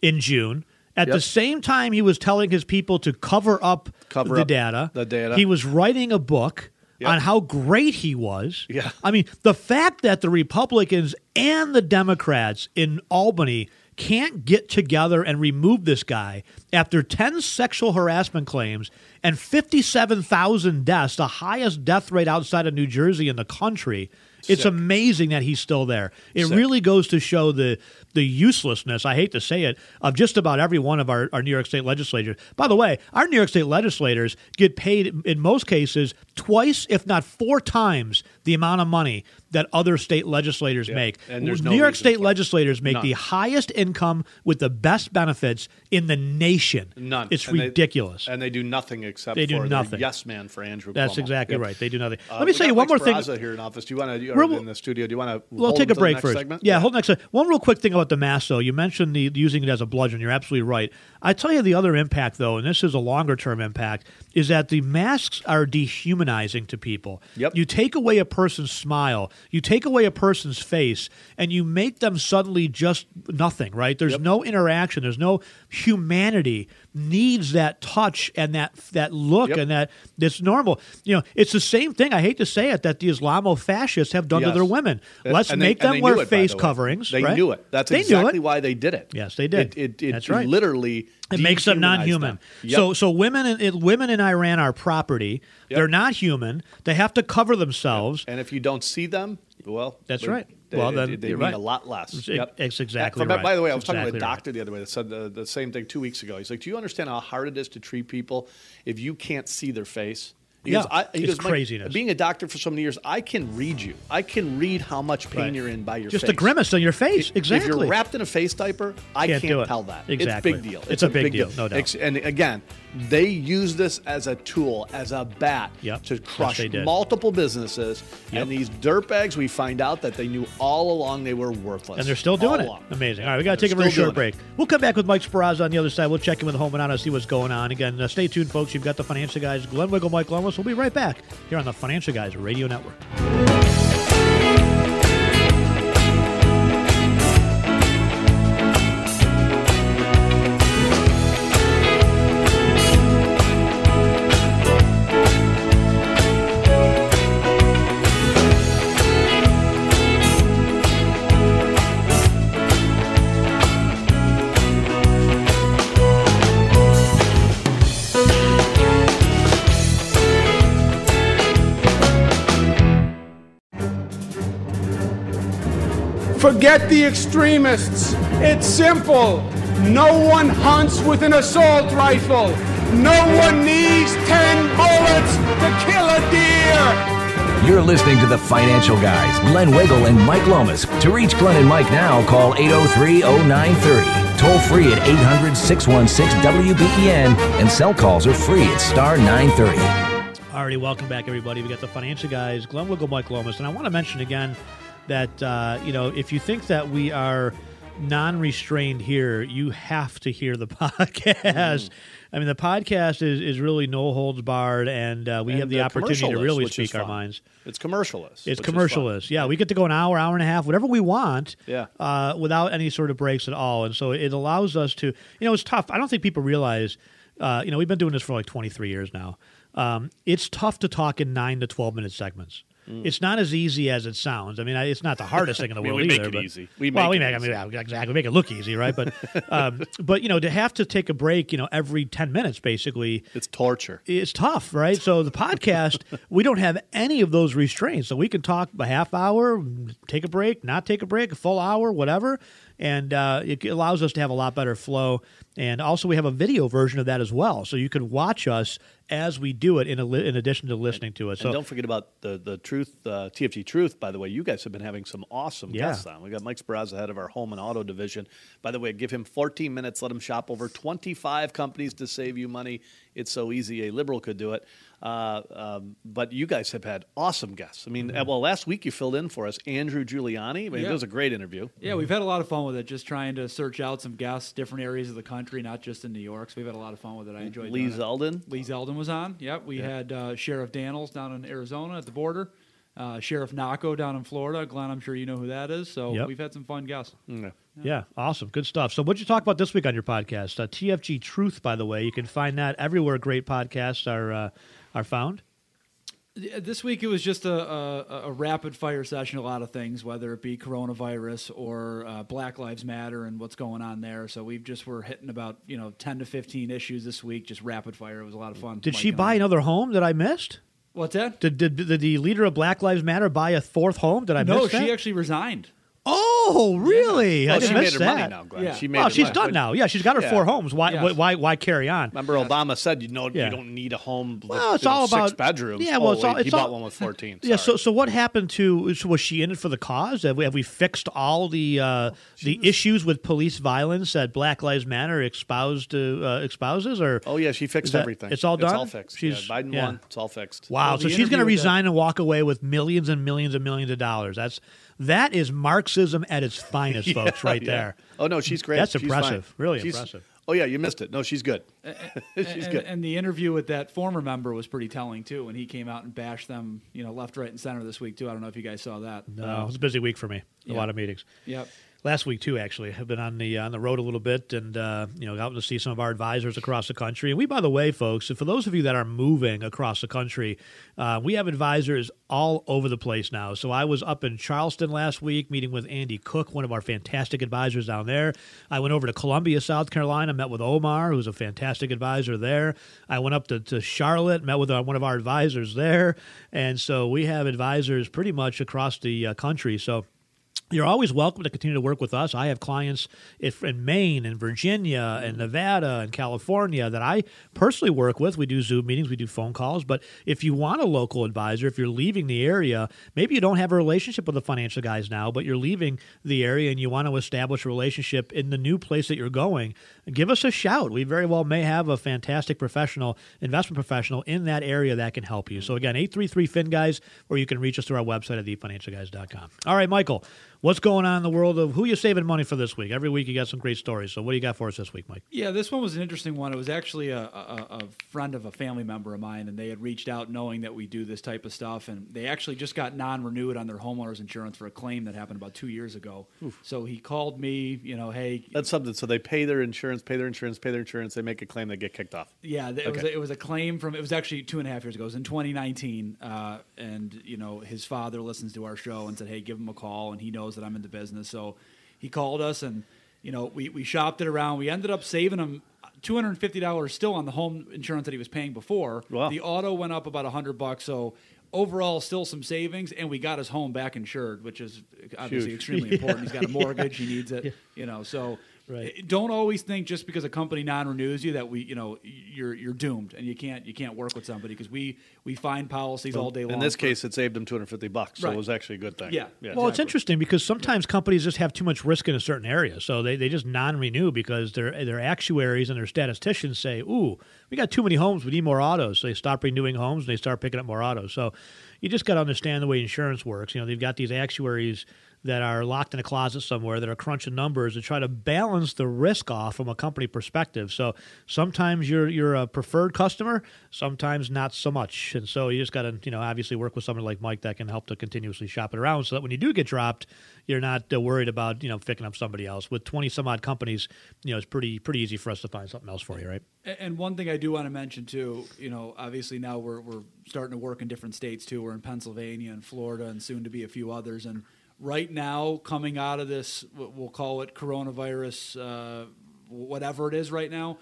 in June. At the same time, he was telling his people to cover up Cover the up data. the data. He was writing a book Yep. on how great he was. Yeah. I mean, the fact that the Republicans and the Democrats in Albany can't get together and remove this guy after 10 sexual harassment claims and 57,000 deaths, the highest death rate outside of New Jersey in the country. It's amazing that he's still there. It Sick. really goes to show the the uselessness, I hate to say it, of just about every one of our, our New York State legislators. By the way, our New York State legislators get paid in most cases twice, if not four times, the amount of money that other state legislators make. and there's no New York State legislators make None. the highest income with the best benefits in the nation. None. It's And they- ridiculous. and they do nothing except They do for nothing. yes man for Andrew. That's Cuomo. exactly Yep. right. They do nothing. Uh, Let me say one more Mike thing. Here in office. Do you want to? In the studio? Do you want to? We'll take a break first. Segment? Yeah, hold next. One real quick thing about the mask, though. You mentioned the using it as a bludgeon. You're absolutely right. I tell you, the other impact, though, and this is a longer term impact, is that the masks are dehumanizing to people. Yep. You take away a person's smile, you take away a person's face, and you make them suddenly just nothing. Right? There's no interaction. There's no humanity. Needs that touch and that that look Yep. and that that's normal. You know, it's the same thing. I hate to say it that the Islamo fascists have done to their women. Let's they- make and them wear it, face the coverings. They right? knew it. That's They exactly it. why they did it. Yes, they did. It, it, it, That's right. literally It makes them non-human. them. Yep. So, so women, in, it, women in Iran are property. Yep. They're not human. They have to cover themselves. and if you don't see them, well, That's right. They, Well, they- then they you're mean right. a lot less. It's- Yep. it's exactly Yeah, for- right. By the way, I was It's talking to a exactly right. doctor the other way that said the, the same thing two weeks ago. He's like, "Do you understand how hard it is to treat people if you can't see their face?" He Yeah, goes, I, he it's goes, craziness." Being a doctor for so many years, I can read you. I can read how much pain Right. you're in by your face. Just face. a grimace on your face. If Exactly. you're wrapped in a face diaper, I Can't can't, do it. tell that. Exactly. It's a big deal. It's a big deal, no doubt. And again, they use this as a tool, as a bat Yep. to crush did. multiple businesses. Yep. And these dirtbags, we find out that they knew all along they were worthless. And they're still doing All it. along. Amazing. All right, we got to take a very short break. We'll come back with Mike Sparazza on the other side. We'll check in with Home and Auto, see what's going on. Again, uh, stay tuned, folks. You've got the Financial Guys, Glenn Wiggle, Mike Lomas. We'll be right back here on the Financial Guys Radio Network. Forget the extremists. It's simple. No one hunts with an assault rifle. No one needs 10 bullets to kill a deer. You're listening to the Financial Guys, Glenn Wiggle and Mike Lomas. To reach Glenn and Mike now, call 803-0930. Toll free at 800-616-WBEN, and cell calls are free at star 930. Alrighty, welcome back, everybody. We got the Financial Guys, Glenn Wiggle, Mike Lomas, and I want to mention again that uh, you know if you think that we are non-restrained here, you have to hear the podcast. I mean, the podcast is is really no holds barred, and uh, we And, have the opportunity to really speak our minds. It's commercialless. It's which is fun. commercialless. Yeah, we get to go an hour, hour and a half, whatever we want. Yeah. Uh, without any sort of breaks at all, and so it allows us to. You know, it's tough. I don't think people realize. Uh, you know, we've been doing this for like 23 years now. Um, it's tough to talk in nine to 12 minute segments. Mm. It's not as easy as it sounds. I mean, it's not the hardest thing in the I mean, world we make either. it but- easy. We well, make we it make. I mean, yeah, exactly. We make it look easy, right? But, um, but you know, to have to take a break, you know, every 10 minutes, basically, It's torture. it's tough, right? So the podcast, we don't have any of those restraints. So we can talk a half hour, take a break, not take a break, a full hour, whatever. And uh, it allows us to have a lot better flow. And also, we have a video version of that as well. So you can watch us as we do it in, a li- in addition to listening to it. So and don't forget about the the truth, uh, TFG Truth. By the way, you guys have been having some awesome Yeah. guests on. We got Mike Sparazza, head of our home and auto division. By the way, give him 14 minutes. Let him shop over 25 companies to save you money it's so easy a liberal could do it. Uh, um, but you guys have had awesome guests. I mean, Mm-hmm. well, last week you filled in for us, Andrew Giuliani. I mean, Yeah. it was a great interview. Yeah, we've had a lot of fun with it, just trying to search out some guests, different areas of the country, not just in New York. So we've had a lot of fun with it. I enjoyed Lee doing it. Zeldin. Lee Zeldin was on. Yep. We Yeah. had uh, Sheriff Dannels down in Arizona at the border. Uh, Sheriff Nocco down in Florida. Glenn, I'm sure you know who that is. So Yep. we've had some fun guests. Yeah, awesome. Good stuff. So, what'd you talk about this week on your podcast? Uh, TFG Truth, by the way. You can find that everywhere great podcasts are, uh, are found. This week it was just a, a, a rapid fire session, a lot of things, whether it be coronavirus or uh, Black Lives Matter and what's going on there. So we've just were hitting about you know ten to fifteen issues this week, just rapid fire. It was a lot of fun. Did she buy I. another home that I missed? What's that? Did, did, did the leader of Black Lives Matter buy a fourth home? Did I no, miss that? she actually resigned. Oh, really? Well, I she didn't made miss her that. money now, Glenn. Yeah. She made well, she's money. done now. Yeah, she's got her Yeah. four homes. Why, Yes. why, why carry on? Remember, Obama said you know Yeah. you don't need a home. With, Well, it's you know, all six about- bedrooms. yeah, well, Oh, it's all- wait, he it's bought one with fourteen. Yeah. So, so what happened to? So was she in it for the cause? Have we, have we fixed all the uh, the issues with police violence that Black Lives Matter espoused uh, espouses? Or Oh yeah, she fixed that- everything. it's all done? It's all fixed. She's- yeah, Biden yeah. won. It's all fixed. Wow, Well, so she's going to interview with that- resign and walk away with millions and millions and millions of dollars. That's that is Marxism at its finest, Yeah, folks, right yeah. there. Oh no, she's great. That's She's impressive. fine. Really She's- impressive. Oh yeah, you missed it. No, she's good. she's and, good. and the interview with that former member was pretty telling too, when he came out and bashed them, you know, left, right, and center this week too. I don't know if you guys saw that. No, Uh, it was a busy week for me. A Yeah. lot of meetings. Yep. Last week too, actually, I've been on the on the road a little bit, and uh, you know, out to see some of our advisors across the country. And we, by the way, folks, for those of you that are moving across the country, uh, we have advisors all over the place now. So I was up in Charleston last week, meeting with Andy Cook, one of our fantastic advisors down there. I went over to Columbia, South Carolina, met with Omar, who's a fantastic advisor there. I went up to, to Charlotte, met with our, one of our advisors there, and so we have advisors pretty much across the uh, country. So. You're always welcome to continue to work with us. I have clients if in Maine and Virginia and mm. Nevada and California that I personally work with. We do Zoom meetings, we do phone calls. But if you want a local advisor, if you're leaving the area, maybe you don't have a relationship with the financial guys now, but you're leaving the area and you want to establish a relationship in the new place that you're going, give us a shout. We very well may have a fantastic professional, investment professional in that area that can help you. So again, 833 Fin Guys, or you can reach us through our website at thefinancialguys.com. All right, Michael. What's going on in the world of who you saving money for this week? Every week you got some great stories. So what do you got for us this week, Mike? Yeah, this one was an interesting one. It was actually a, a, a friend of a family member of mine, and they had reached out knowing that we do this type of stuff, and they actually just got non-renewed on their homeowners insurance for a claim that happened about two years ago. So he called me, you know, hey, That's something. So they pay their insurance, pay their insurance, pay their insurance. They make a claim, they get kicked off. Yeah, th- it was a, it was a claim from it was actually two and a half years ago. It was in 2019, uh, and you know his father listens to our show and said, "Hey, give him a call," and he knows that I'm in the business, so he called us, and you know we we shopped it around. We ended up saving him. Two hundred and fifty dollars still on the home insurance that he was paying before. Wow. The auto went up about hundred bucks, so overall still some savings, and we got his home back insured, which is obviously Huge. extremely Yeah. important. He's got a mortgage, he needs it, Yeah. you know. So Right. Eh, don't always think just because a company non-renews you that we you know you're you're doomed and you can't you can't work with somebody because we we find policies all day long In this for- case, it saved them 250 bucks, so it was actually a good thing. Yeah. Well, it's interesting because sometimes companies just have too much risk in a certain area, so they, they just non-renew because their their actuaries and their statisticians say, "Ooh, we got too many homes. We need more autos." So they stop renewing homes and they start picking up more autos. So you just got to understand the way insurance works. You know, they've got these actuaries that are locked in a closet somewhere that are crunching numbers to try to balance the risk off from a company perspective. So sometimes you're you're a preferred customer, sometimes not so much. And so you just got to, you know, obviously work with someone like Mike that can help to continuously shop it around so that when you do get dropped, you're not uh, worried about, you know, picking up somebody else. With 20 some odd companies, you know, it's pretty pretty easy for us to find something else for you, right? And one thing I do want to mention too, you know, obviously now we're we're starting to work in different states too. We're in Pennsylvania and Florida, and soon to be a few others. And right now, coming out of this, we'll call it coronavirus, uh, whatever it is right now.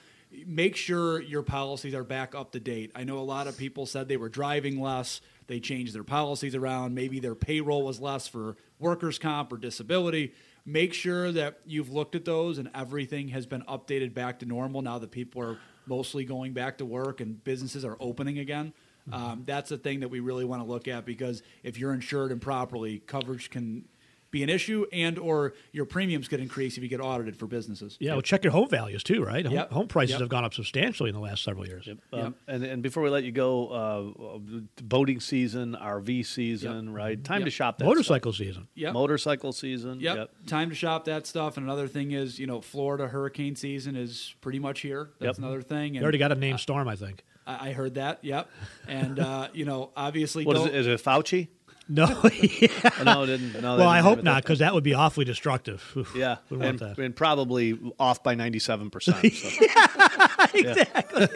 Make sure your policies are back up to date. I know a lot of people said they were driving less. They changed their policies around. Maybe their payroll was less for workers' comp or disability make sure that you've looked at those and everything has been updated back to normal now that people are mostly going back to work and businesses are opening again. Um, that's the thing that we really want to look at because if you're insured improperly, coverage can be an issue, and or your premiums could increase if you get audited for businesses. Yeah, well, check your home values too, right? Home, Yep. home prices Yep. have gone up substantially in the last several years. Um, and, and before we let you go, uh, boating season, RV season, right? Time to shop that Motorcycle stuff. season. Yep. Motorcycle season. Yep. Time to shop that stuff. And another thing is, you know, Florida hurricane season is pretty much here. That's Yep. another thing. You already got a name storm, I think. I, I heard that. Yep. And uh, you know, obviously, What is don't- it? Is it Fauci? No, no, it didn't. No, well, I hope not, because that would be awfully destructive. Oof, Yeah, and, want that. and probably off by ninety-seven percent. Yeah, exactly.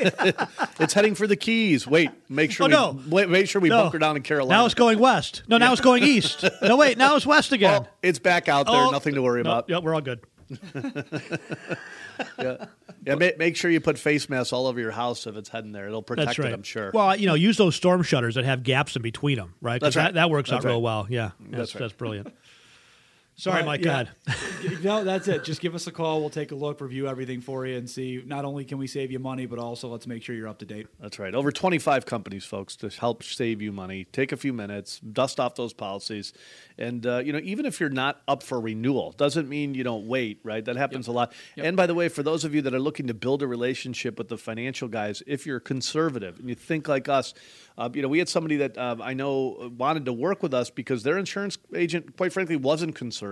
it's heading for the Keys. Wait, make sure Oh, we no. wait, make sure we No. bunker down in Carolina. Now it's going west. No, now it's going east. No, wait, now it's west oh, again. Well, it's back out there. Oh, Nothing to worry no, about. Yeah, we're all good. yeah, yeah. Make, make sure you put face masks all over your house if it's heading there. It'll protect right. it. I'm sure. Well, you know, use those storm shutters that have gaps in between them, right? That's right. That, that works That's out real well. Yeah, That's that's right. that's brilliant. Sorry, But, Mike. yeah. God. no, that's it. Just give us a call. We'll take a look, review everything for you, and see. Not only can we save you money, but also let's make sure you're up to date. That's right. Over 25 companies, folks, to help save you money. Take a few minutes, dust off those policies, and uh, you know, even if you're not up for renewal, doesn't mean you don't wait. Right? That happens a lot. And by the way, for those of you that are looking to build a relationship with the financial guys, if you're conservative and you think like us, uh, you know, we had somebody that uh, I know wanted to work with us because their insurance agent, quite frankly, wasn't conservative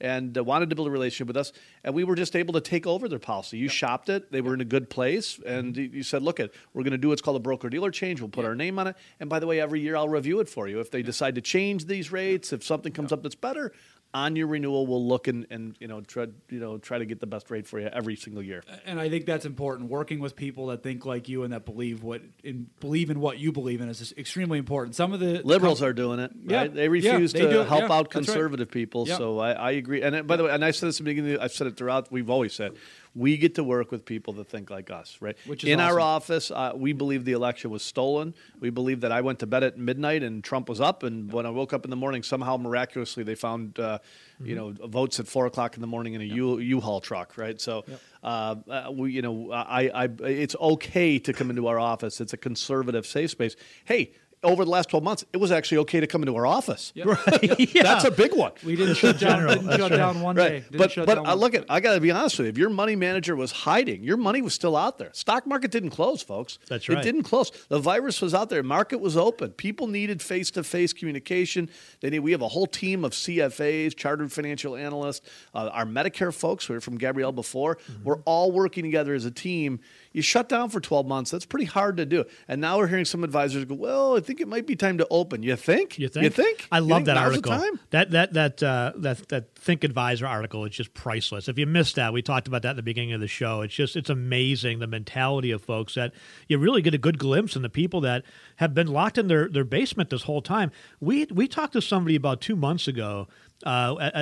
and uh, wanted to build a relationship with us, and we were just able to take over their policy. You shopped it; they were in a good place, and you- you said, "Look, it, we're going to do what's called a broker dealer change. We'll put our name on it, and by the way, every year I'll review it for you. If they decide to change these rates, if something comes up that's better." On your renewal, we'll look and, and you know try you know try to get the best rate for you every single year. And I think that's important. Working with people that think like you and that believe what in believe in what you believe in is extremely important. Some of the Liberals are doing it. Yeah. Right? They Yeah, refuse they to it. help Yeah, out that's right. conservative people. Yeah. So I, I agree. And by the way, and I said this in the beginning. I've said it throughout. We've always said we get to work with people that think like us. Right. Which is in our office, uh, we believe the election was stolen. We believe that I went to bed at midnight and Trump was up, and when I woke up in the morning, somehow miraculously they found uh, you know votes at four o'clock in the morning in a U U-Haul truck. Right. So. Uh, uh, we, you know, I, I, it's okay to come into our office. It's a conservative safe space. Hey, over the last 12 months, it was actually okay to come into our office. Right. That's a big one. We didn't shut down, didn't that's shut right. down one Right. day. Didn't But but down uh, one- look at I got to be honest with you. If your money manager was hiding, your money was still out there. Stock market didn't close, folks. That's right. It didn't close. The virus was out there. Market was open. People needed face to face communication. They need. We have a whole team of CFAs, chartered financial analysts, uh, our Medicare folks. We heard from Gabrielle before. Mm-hmm. We're all working together as a team. You shut down for 12 months. That's pretty hard to do. And now we're hearing some advisors go, "Well, I think it might be time to open." You think? You think? You think? I You love think that article. That that that uh, that that Think Advisor article is just priceless. If you missed that, we talked about that at the beginning of the show. It's just it's amazing the mentality of folks that you really get a good glimpse in the people that have been locked in their, their basement this whole time. We we talked to somebody about two months ago. Uh, at,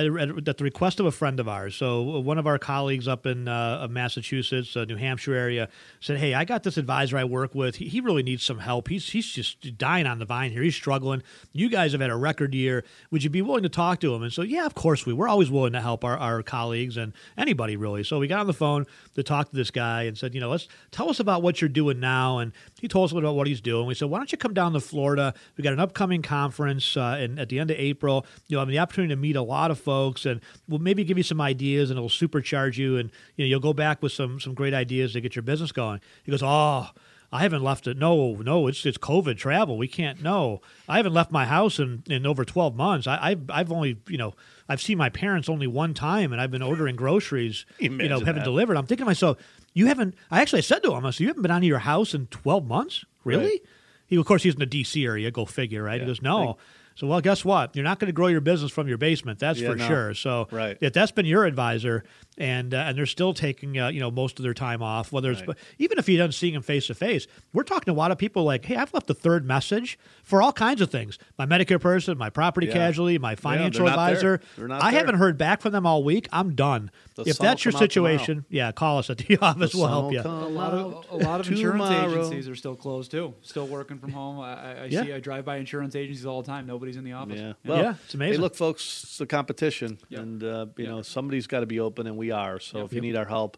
at, the request of a friend of ours, so one of our colleagues up in uh, Massachusetts, uh, New Hampshire area, said, "Hey, I got this advisor I work with. He, he really needs some help. He's he's just dying on the vine here. He's struggling. You guys have had a record year. Would you be willing to talk to him?" And so, yeah, of course we. We're always willing to help our, our colleagues and anybody really. So we got on the phone to talk to this guy and said, you know, let's tell us about what you're doing now. And he told us a little about what he's doing. We said, why don't you come down to Florida? We got an upcoming conference uh, in, at the end of April. You'll have the opportunity to meet a lot of folks, and we'll maybe give you some ideas, and it'll supercharge you, and you know you'll go back with some some great ideas to get your business going. He goes, oh. I haven't left it. No, no, it's it's COVID travel. We can't. No, I haven't left my house in, in over twelve months. I, I've I've only you know I've seen my parents only one time, and I've been ordering groceries. you know, that. delivered. I'm thinking to myself, you haven't. I actually said to him, I said, you haven't been out of your house in twelve months, really? Right. He, of course, he's in the D.C. area. Go figure, right? Yeah. He goes, no. So, well, guess what? You're not going to grow your business from your basement. That's Yeah, for no. sure. So, Right. if that's been your advisor, and uh, and they're still taking uh, you know most of their time off, whether it's Right. even if he doesn't see them face to face, we're talking to a lot of people like, hey, I've left a third message for all kinds of things. My Medicare person, my property Yeah. casualty, my Yeah, financial there. advisor. I there. haven't heard back from them all week. I'm done. The if that's your come out tomorrow. situation, yeah, call us at the office. The we'll help you. A lot of a lot of insurance agencies are still closed too. Still working from home. I, I, I Yeah. see. I drive by insurance agencies all the time. Nobody's in the office. Yeah. Yeah, Well, it's amazing. Hey, look, folks, it's a competition, Yep. and uh, you Yep. know somebody's got to be open, and we are. So if you need our help,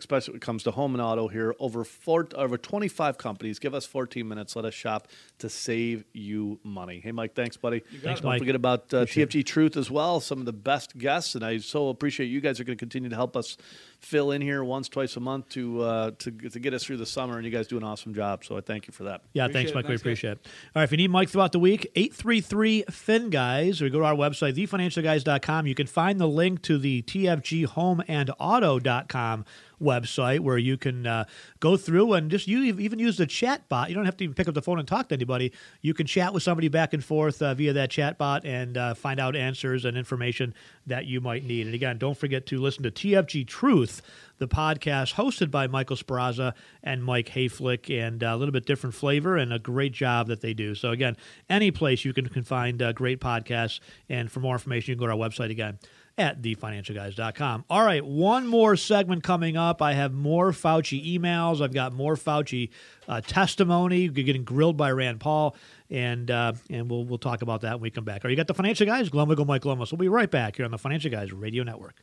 especially when it comes to home and auto here. Over four, over 25 companies. Give us 14 minutes. Let us shop to save you money. Hey, Mike, thanks, buddy. Thanks, Don't Mike. forget about uh, Appreciate TFG Truth as well. Some of the best guests, and I so appreciate you guys are going to continue to help us fill in here once, twice a month to uh, to to get us through the summer. And you guys do an awesome job. So I thank you for that. Yeah, thanks, Mike. we appreciate it. All right, if you need Mike throughout the week, 833 Fin Guys, or go to our website, thefinancialguys.com. You can find the link to the TFG Home and Auto.com website where you can uh, go through and just you even use the chat bot. You don't have to even pick up the phone and talk to anybody. You can chat with somebody back and forth uh, via that chat bot and uh, find out answers and information that you might need. And again, don't forget to listen to TFG Truth, the podcast hosted by Michael Sparaza and Mike Hayflick, and uh, a little bit different flavor and a great job that they do. So again, any place you can, can find uh, great podcasts. And for more information, you can go to our website again at thefinancialguys.com. All right, one more segment coming up. I have more Fauci emails. I've got more Fauci uh, testimony. We're getting grilled by Rand Paul, and uh, and we'll we'll talk about that when we come back. All right, you got the Financial Guys, Glenn Mike Lomas. We'll be right back here on the Financial Guys Radio Network.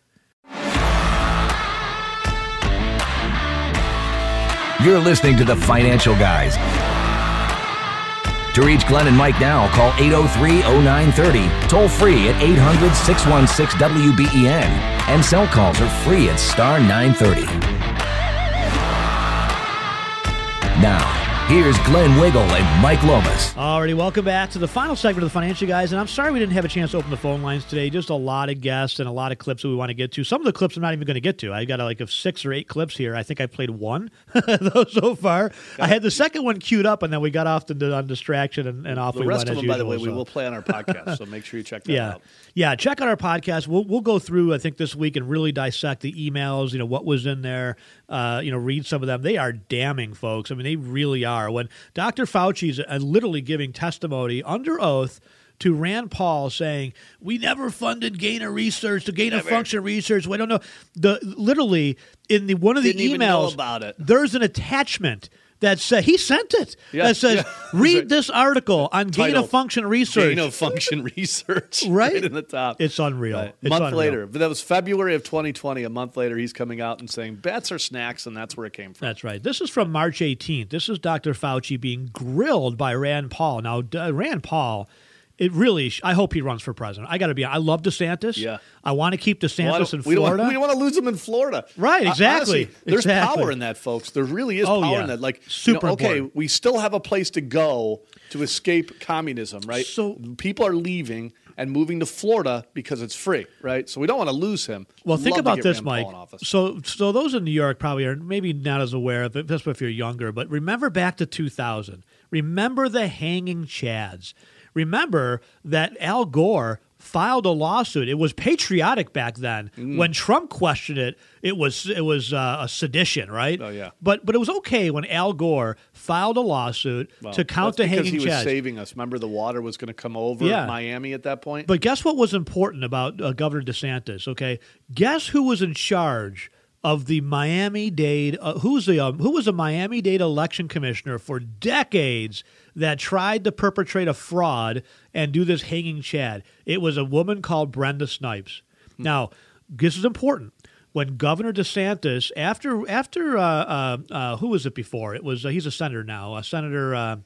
You're listening to the Financial Guys. To reach Glenn and Mike now, call 803 0930, toll free at 800 616 WBEN, and cell calls are free at star 930. Now, here's Glenn Wiggle and Mike Lomas. Alrighty, welcome back to the final segment of the Financial Guys. And I'm sorry we didn't have a chance to open the phone lines today. Just a lot of guests and a lot of clips that we want to get to. Some of the clips I'm not even going to get to. I got like of six or eight clips here. I think I played one those so far. I had the second one queued up, and then we got off the, on distraction and, and off The we rest went. of as them, by the way, usual, we will play on our podcast. so make sure you check that yeah. out. Yeah, check out our podcast. We'll we'll go through I think this week and really dissect the emails. You know what was in there. Uh, you know, read some of them. They are damning, folks. I mean, they really are. When Dr. Fauci's uh, literally giving testimony under oath to Rand Paul saying we never funded gain of research, the gain of function research. We don't know the literally in the one of the Didn't know emails about it. There's an attachment. That said, he sent it. Yeah, that says, yeah. "Read this article on gain of function research." Gain of function research, Right? in the top. It's unreal. Right. It's month unreal. later, but that was February of 2020. A month later, he's coming out and saying bats are snacks, and that's where it came from. That's right. This is from March 18th. This is Dr. Fauci being grilled by Rand Paul. Now, Rand Paul, it really, I hope he runs for president. I got to be, I love DeSantis. Yeah. I want to keep DeSantis Well, in we don't, Florida. we don't want to lose him in Florida. Right, Uh, exactly, honestly, there's exactly. power in that, folks. There really is Oh, power yeah. in that. Like, you Super know, okay, we still have a place to go to escape communism, right? So- people are leaving and moving to Florida because it's free, right? So we don't want to lose him. Well, think Love to about this, Mike. So, so those in New York probably are maybe not as aware of it, especially if you're younger. But remember back to 2000. Remember the hanging chads. Remember that Al Gore filed a lawsuit. It was patriotic back then. Mm. When Trump questioned it, it was it was uh, a sedition, right? Oh, yeah. But but it was okay when Al Gore filed a lawsuit Well, to count the because hanging he was saving us. Remember, the water was going to come over Yeah. Miami at that point. But guess what was important about uh, Governor DeSantis? Okay, guess who was in charge of the Miami Dade? Uh, who's the um, who was a Miami Dade election commissioner for decades that tried to perpetrate a fraud and do this hanging chad? It was a woman called Brenda Snipes. Now, this is important. When Governor DeSantis, after after uh, uh, uh, who was it before? It was uh, he's a senator now. Uh, Senator. Uh,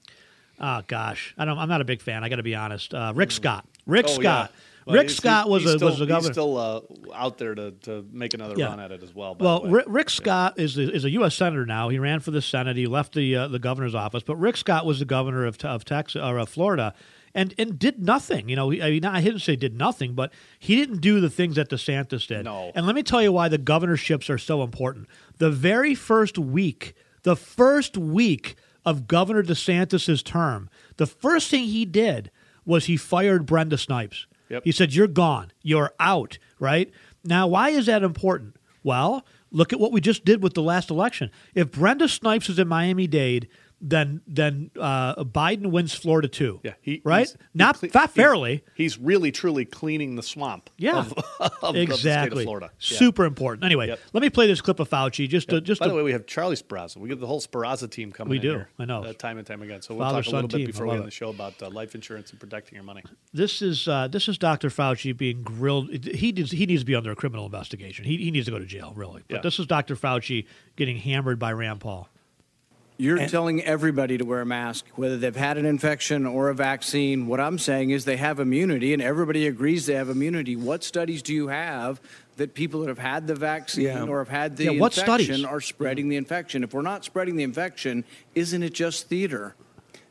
Oh gosh, I don't. I'm not a big fan. I got to be honest. Uh, Rick Scott. Rick Oh, yeah. Well, Rick Scott was a still, was the governor. He's still uh, out there to, to make another Yeah. run at it as well. well. Rick, Scott is the, is a U.S. senator now. He ran for the Senate. He left the uh, the governor's office, but Rick Scott was the governor of of Texas or of Florida, and and did nothing. You know, I mean, I didn't say did nothing, but he didn't do the things that DeSantis did. No. And let me tell you why the governorships are so important. The very first week, the first week of Governor DeSantis's term, the first thing he did was he fired Brenda Snipes. Yep. He said, You're gone. You're out, right? Now, why is that important? Well, look at what we just did with the last election. If Brenda Snipes is in Miami Dade, then then uh, Biden wins Florida too. Yeah, he, right? he's- he not cle- not fairly. He's, really truly cleaning the swamp. Yeah, of, of the state exactly. of Florida. Yeah. Super important. Anyway, Yep. let me play this clip of Fauci just to just By to, the way, we have Charlie Sparaza. We get the whole Sparaza team coming. We do. here, I know. uh, time and time again. So we'll Father, talk a little bit team. before we end the show about uh, life insurance and protecting your money. this is uh, this is Dr. Fauci being grilled. He needs he needs to be under a criminal investigation. He, he needs to go to jail, really. But Yeah. this is Dr. Fauci getting hammered by Rand Paul. You're telling everybody to wear a mask, whether they've had an infection or a vaccine. What I'm saying is they have immunity, and everybody agrees they have immunity. What studies do you have that people that have had the vaccine Yeah. or have had the Yeah, what infection studies? are spreading the infection? If we're not spreading the infection, isn't it just theater?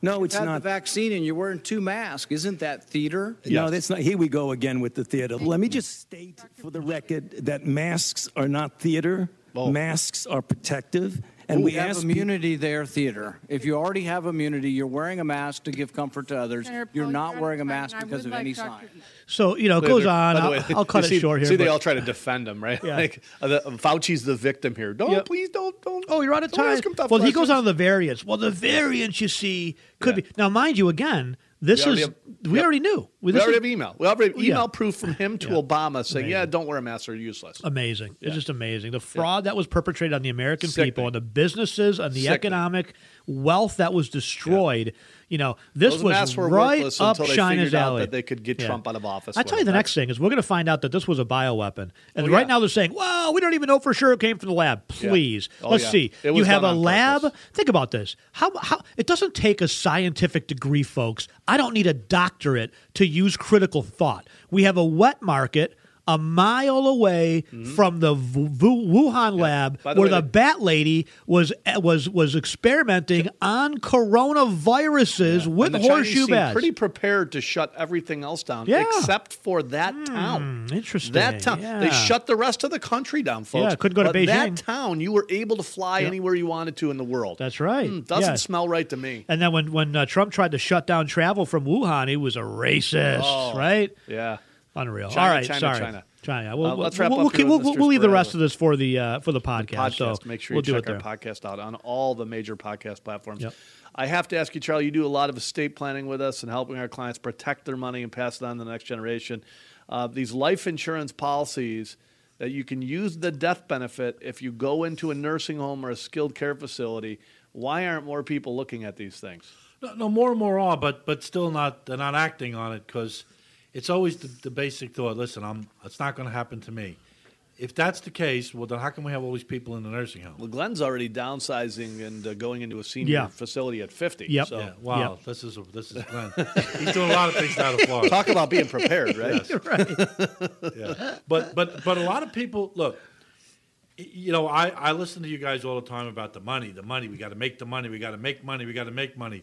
No, You've it's had not. the vaccine and you're wearing two masks. Isn't that theater? No, that's not. Here we go again with the theater. Let me just state for the record that masks are not theater. Masks are protective, and we we have ask people- immunity there, theater. If you already have immunity, you're wearing a mask to give comfort to others. You're not wearing a mask because of any sign. So you know, it goes on. by the I'll, way, I'll cut you it see, short here. See, they all try to defend him, right? Yeah. Like uh, the, Fauci's the victim here. Don't Yep. please don't don't. Oh, you're out of time. ask him tough Well, he goes on to the variants. Well, the variants you see could be now, mind you. Again, this We is have, we yep. already knew. We this already is- have email. We already have Yeah. email proof from him to Yeah. Obama saying, "Yeah, don't wear a mask; they're useless." Amazing. Yeah. It's just amazing. The fraud that was perpetrated on the American Sickening. people and the businesses and the Sickening. economic wealth that was destroyed. You know, this Those was right up until they China's alley. that they could get Trump out of office I tell you, the next thing is we're going to find out that this was a bioweapon, and Oh, right yeah. now they're saying, "Well, we don't even know for sure it came from the lab." Yeah. Please, Oh, let's yeah. see. You have a lab. purpose. Think about this. How how it doesn't take a scientific degree, folks. I don't need a doctorate to use critical thought. We have a wet market. A mile away from the Wu- Wu- Wuhan lab, Mm-hmm. The where way, the bat lady was was was experimenting on coronaviruses with the Chinese horseshoe bats. pretty prepared to shut everything else down, Yeah. except for that town. Interesting. That town. They shut the rest of the country down, folks. Yeah, couldn't go to Beijing. That town, you were able to fly Yeah. anywhere you wanted to in the world. That's right. Hmm, doesn't Yeah. smell right to me. And then when when uh, Trump tried to shut down travel from Wuhan, he was a racist, Oh, right? Yeah. Unreal. China, All right, China, sorry. China. China. We'll, Uh, let's wrap we'll, up we'll, here we'll, we'll leave the rest of this for the uh, for the podcast. podcast. So Make sure we'll you do check our podcast out on all the major podcast platforms. Yep. I have to ask you, Charlie, you do a lot of estate planning with us and helping our clients protect their money and pass it on to the next generation. Uh, these life insurance policies that you can use the death benefit if you go into a nursing home or a skilled care facility. Why aren't more people looking at these things? No, no, more and more are, but but still not. They're not acting on it because it's always the, the basic thought. Listen, I'm. It's not going to happen to me. If that's the case, well, then how can we have all these people in the nursing home? Well, Glenn's already downsizing and uh, going into a senior Yeah. facility at 50. Yep. So. Yeah, wow, this is a, this is Glenn. He's doing a lot of things down in Florida. Talk about being prepared, right? Yes. yeah. But but but a lot of people look. y- You know, I, I listen to you guys all the time about the money, the money. We got to make the money. We got to make money. We got to make money.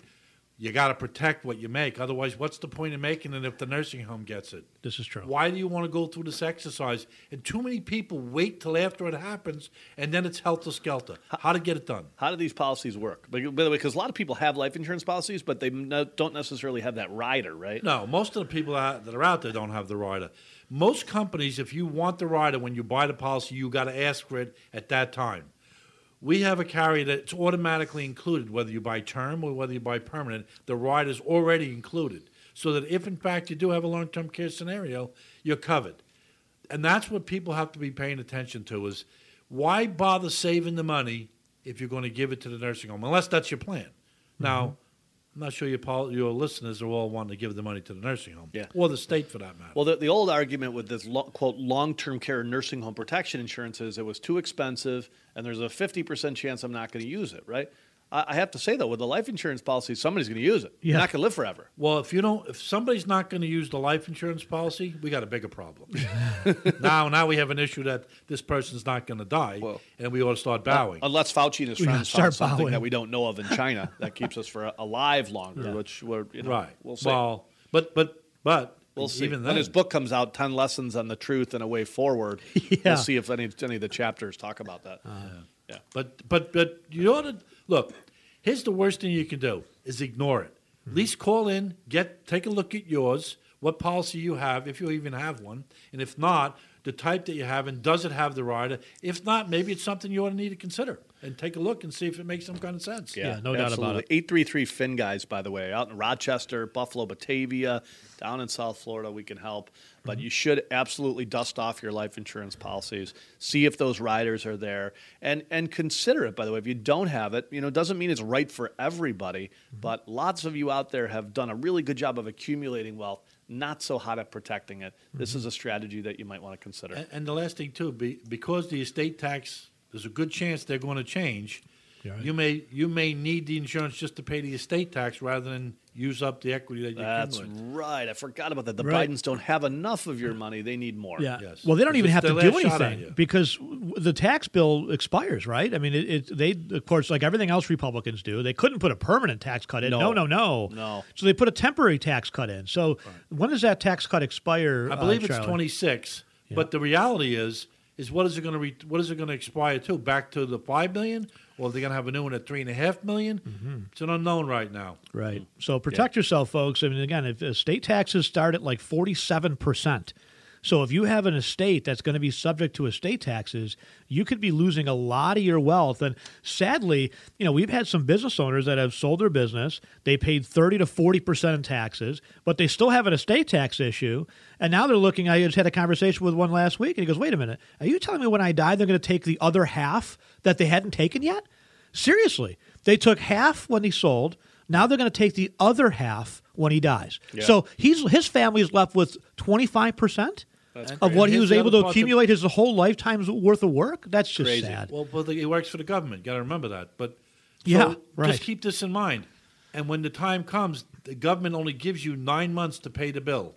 You got to protect what you make. Otherwise, what's the point of making it if the nursing home gets it? This is true. Why do you want to go through this exercise? And too many people wait till after it happens, and then it's helter skelter. How to get it done? How do these policies work? By by the way, because a lot of people have life insurance policies, but they don't necessarily have that rider, right? No, most of the people that that are out there don't have the rider. Most companies, if you want the rider when you buy the policy, you got to ask for it at that time. We have a carrier that's automatically included, whether you buy term or whether you buy permanent. The ride is already included, so that if in fact you do have a long-term care scenario, you're covered. And that's what people have to be paying attention to: is why bother saving the money if you're going to give it to the nursing home, unless that's your plan. Now, I'm not sure your pol- your listeners are all wanting to give the money to the nursing home, Yeah. or the state for that matter. Well, the, the old argument with this lo- quote long term care nursing home protection insurance is it was too expensive, and there's a fifty percent chance I'm not going to use it. Right? I, have to say though, with the life insurance policy, somebody's going to use it. You're Yeah. not going to live forever. Well, if you don't, if somebody's not going to use the life insurance policy, we got a bigger problem. now, now we have an issue that this person's not going to die, and we ought to start bowing. Unless Fauci and his We friends found something bowing. that we don't know of in China that keeps us for alive longer, Yeah. which we're you know, right. We'll see. Well, but but but We'll see. Even when his book comes out, Ten Lessons on the Truth and a Way Forward, Yeah. we'll see if any any of the chapters talk about that. Uh-huh. yeah. But but but you ought to look. Here's the worst thing you can do: is ignore it. At least call in, get take a look at yours, what policy you have, if you even have one, and if not, the type that you have, and does it have the rider? If not, maybe it's something you ought to need to consider. and take a look and see if it makes some kind of sense. Yeah, no doubt about it. 833 Fin Guys, by the way, out in Rochester, Buffalo, Batavia, down in South Florida, we can help. But Mm-hmm. you should absolutely dust off your life insurance policies, see if those riders are there, and and consider it. By the way, if you don't have it, you know, it doesn't mean it's right for everybody. Mm-hmm. But lots of you out there have done a really good job of accumulating wealth, not so hot at protecting it. This Mm-hmm. is a strategy that you might want to consider. And, and the last thing too, be, because the estate tax, there's a good chance they're going to change. You may you may need the insurance just to pay the estate tax rather than use up the equity that you That's accumulate. right. I forgot about that. The Right. Bidens don't have enough of your money. They need more. Yeah. Well, they don't even have to do anything because the tax bill expires, right? I mean, it, it they of course like everything else Republicans do, they couldn't put a permanent tax cut in. No, No. no, no. No. So they put a temporary tax cut in. So when does that tax cut expire? I believe uh, it's Charlie? 26, but the reality is is what is it going to re- what is it going to expire to? Back to the five million, or are going to have a new one at three and a half million? Mm-hmm. It's an unknown right now. Right. So protect yourself, folks. I mean, again, if state taxes start at like forty-seven percent. So if you have an estate that's going to be subject to estate taxes, you could be losing a lot of your wealth. And sadly, you know, we've had some business owners that have sold their business. They paid 30 to 40% in taxes, but they still have an estate tax issue. And now they're looking, I just had a conversation with one last week, and he goes, wait a minute, are you telling me when I die, they're going to take the other half that they hadn't taken yet? Seriously. They took half when he sold. Now they're going to take the other half when he dies. Yeah. So he's his family is left with 25% of crazy. what he was able to other part that- accumulate his whole lifetime's worth of work. That's just sad. Well, but he works for the government. Got to remember that. But so Yeah, right. Just keep this in mind. And when the time comes, the government only gives you nine months to pay the bill,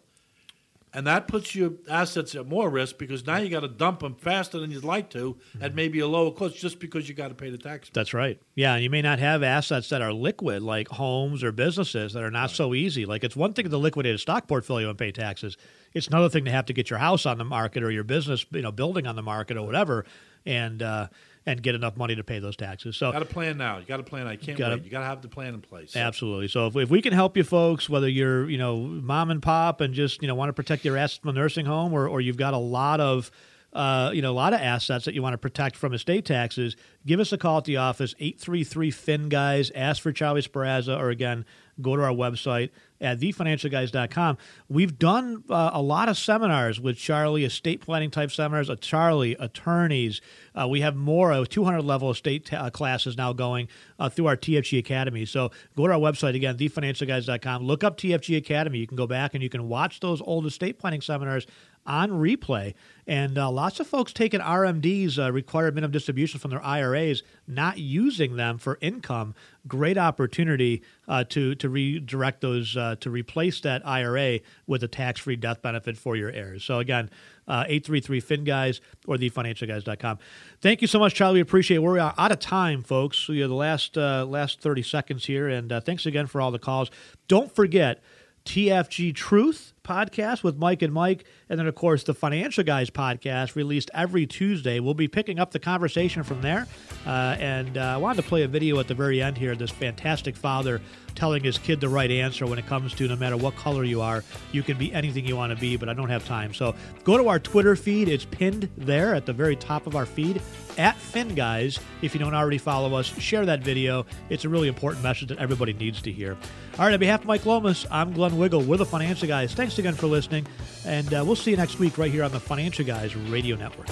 and that puts your assets at more risk because now you got to dump them faster than you'd like to Mm-hmm. at maybe a lower cost just because you got to pay the tax. That's right. Yeah, and you may not have assets that are liquid like homes or businesses that are not so easy. Like it's one thing to liquidate a stock portfolio and pay taxes. It's another thing to have to get your house on the market or your business, you know, building on the market or whatever, and uh, and get enough money to pay those taxes. So Got to plan now. You got to plan. I can't Gotta- wait. You got to have the plan in place. Absolutely. So if, if we can help you folks, whether you're, you know, mom and pop and just, you know, want to protect your assets from a nursing home or, or you've got a lot of, uh, you know, a lot of assets that you want to protect from estate taxes, give us a call at the office, 833-FIN-GUYS. Ask for Charlie Sparazza or, again, go to our website at thefinancialguys.com. We've done uh, a lot of seminars with Charlie, estate planning type seminars, uh, Charlie, attorneys. Uh, we have more, uh, 200 level estate ta- uh, classes now going uh, through our TFG Academy. So go to our website again, thefinancialguys.com. Look up TFG Academy. You can go back and you can watch those old estate planning seminars on replay. And uh, lots of folks taking RMDs, uh, required minimum distributions from their IRAs, not using them for income. Great opportunity uh, to to redirect those uh, to replace that IRA with a tax free death benefit for your heirs. So again, uh, eight three three fin guys or thefinancialguys.com. Thank you so much, Charlie. We appreciate it. We're out of time, folks. You have the last uh, last thirty seconds here, and thanks again for all the calls. Don't forget. TFG Truth podcast with Mike and Mike. And then, of course, the Financial Guys podcast released every Tuesday. We'll be picking up the conversation from there. Uh, and uh, I wanted to play a video at the very end here this fantastic father telling his kid the right answer when it comes to no matter what color you are, you can be anything you want to be, but I don't have time. So go to our Twitter feed. It's pinned there at the very top of our feed at Fin Guys. If you don't already follow us, share that video. It's a really important message that everybody needs to hear. All right, on behalf of Mike Lomas, I'm Glenn Wiggle. We're the Financial Guys. Thanks again for listening, and uh, we'll see you next week right here on the Financial Guys Radio Network.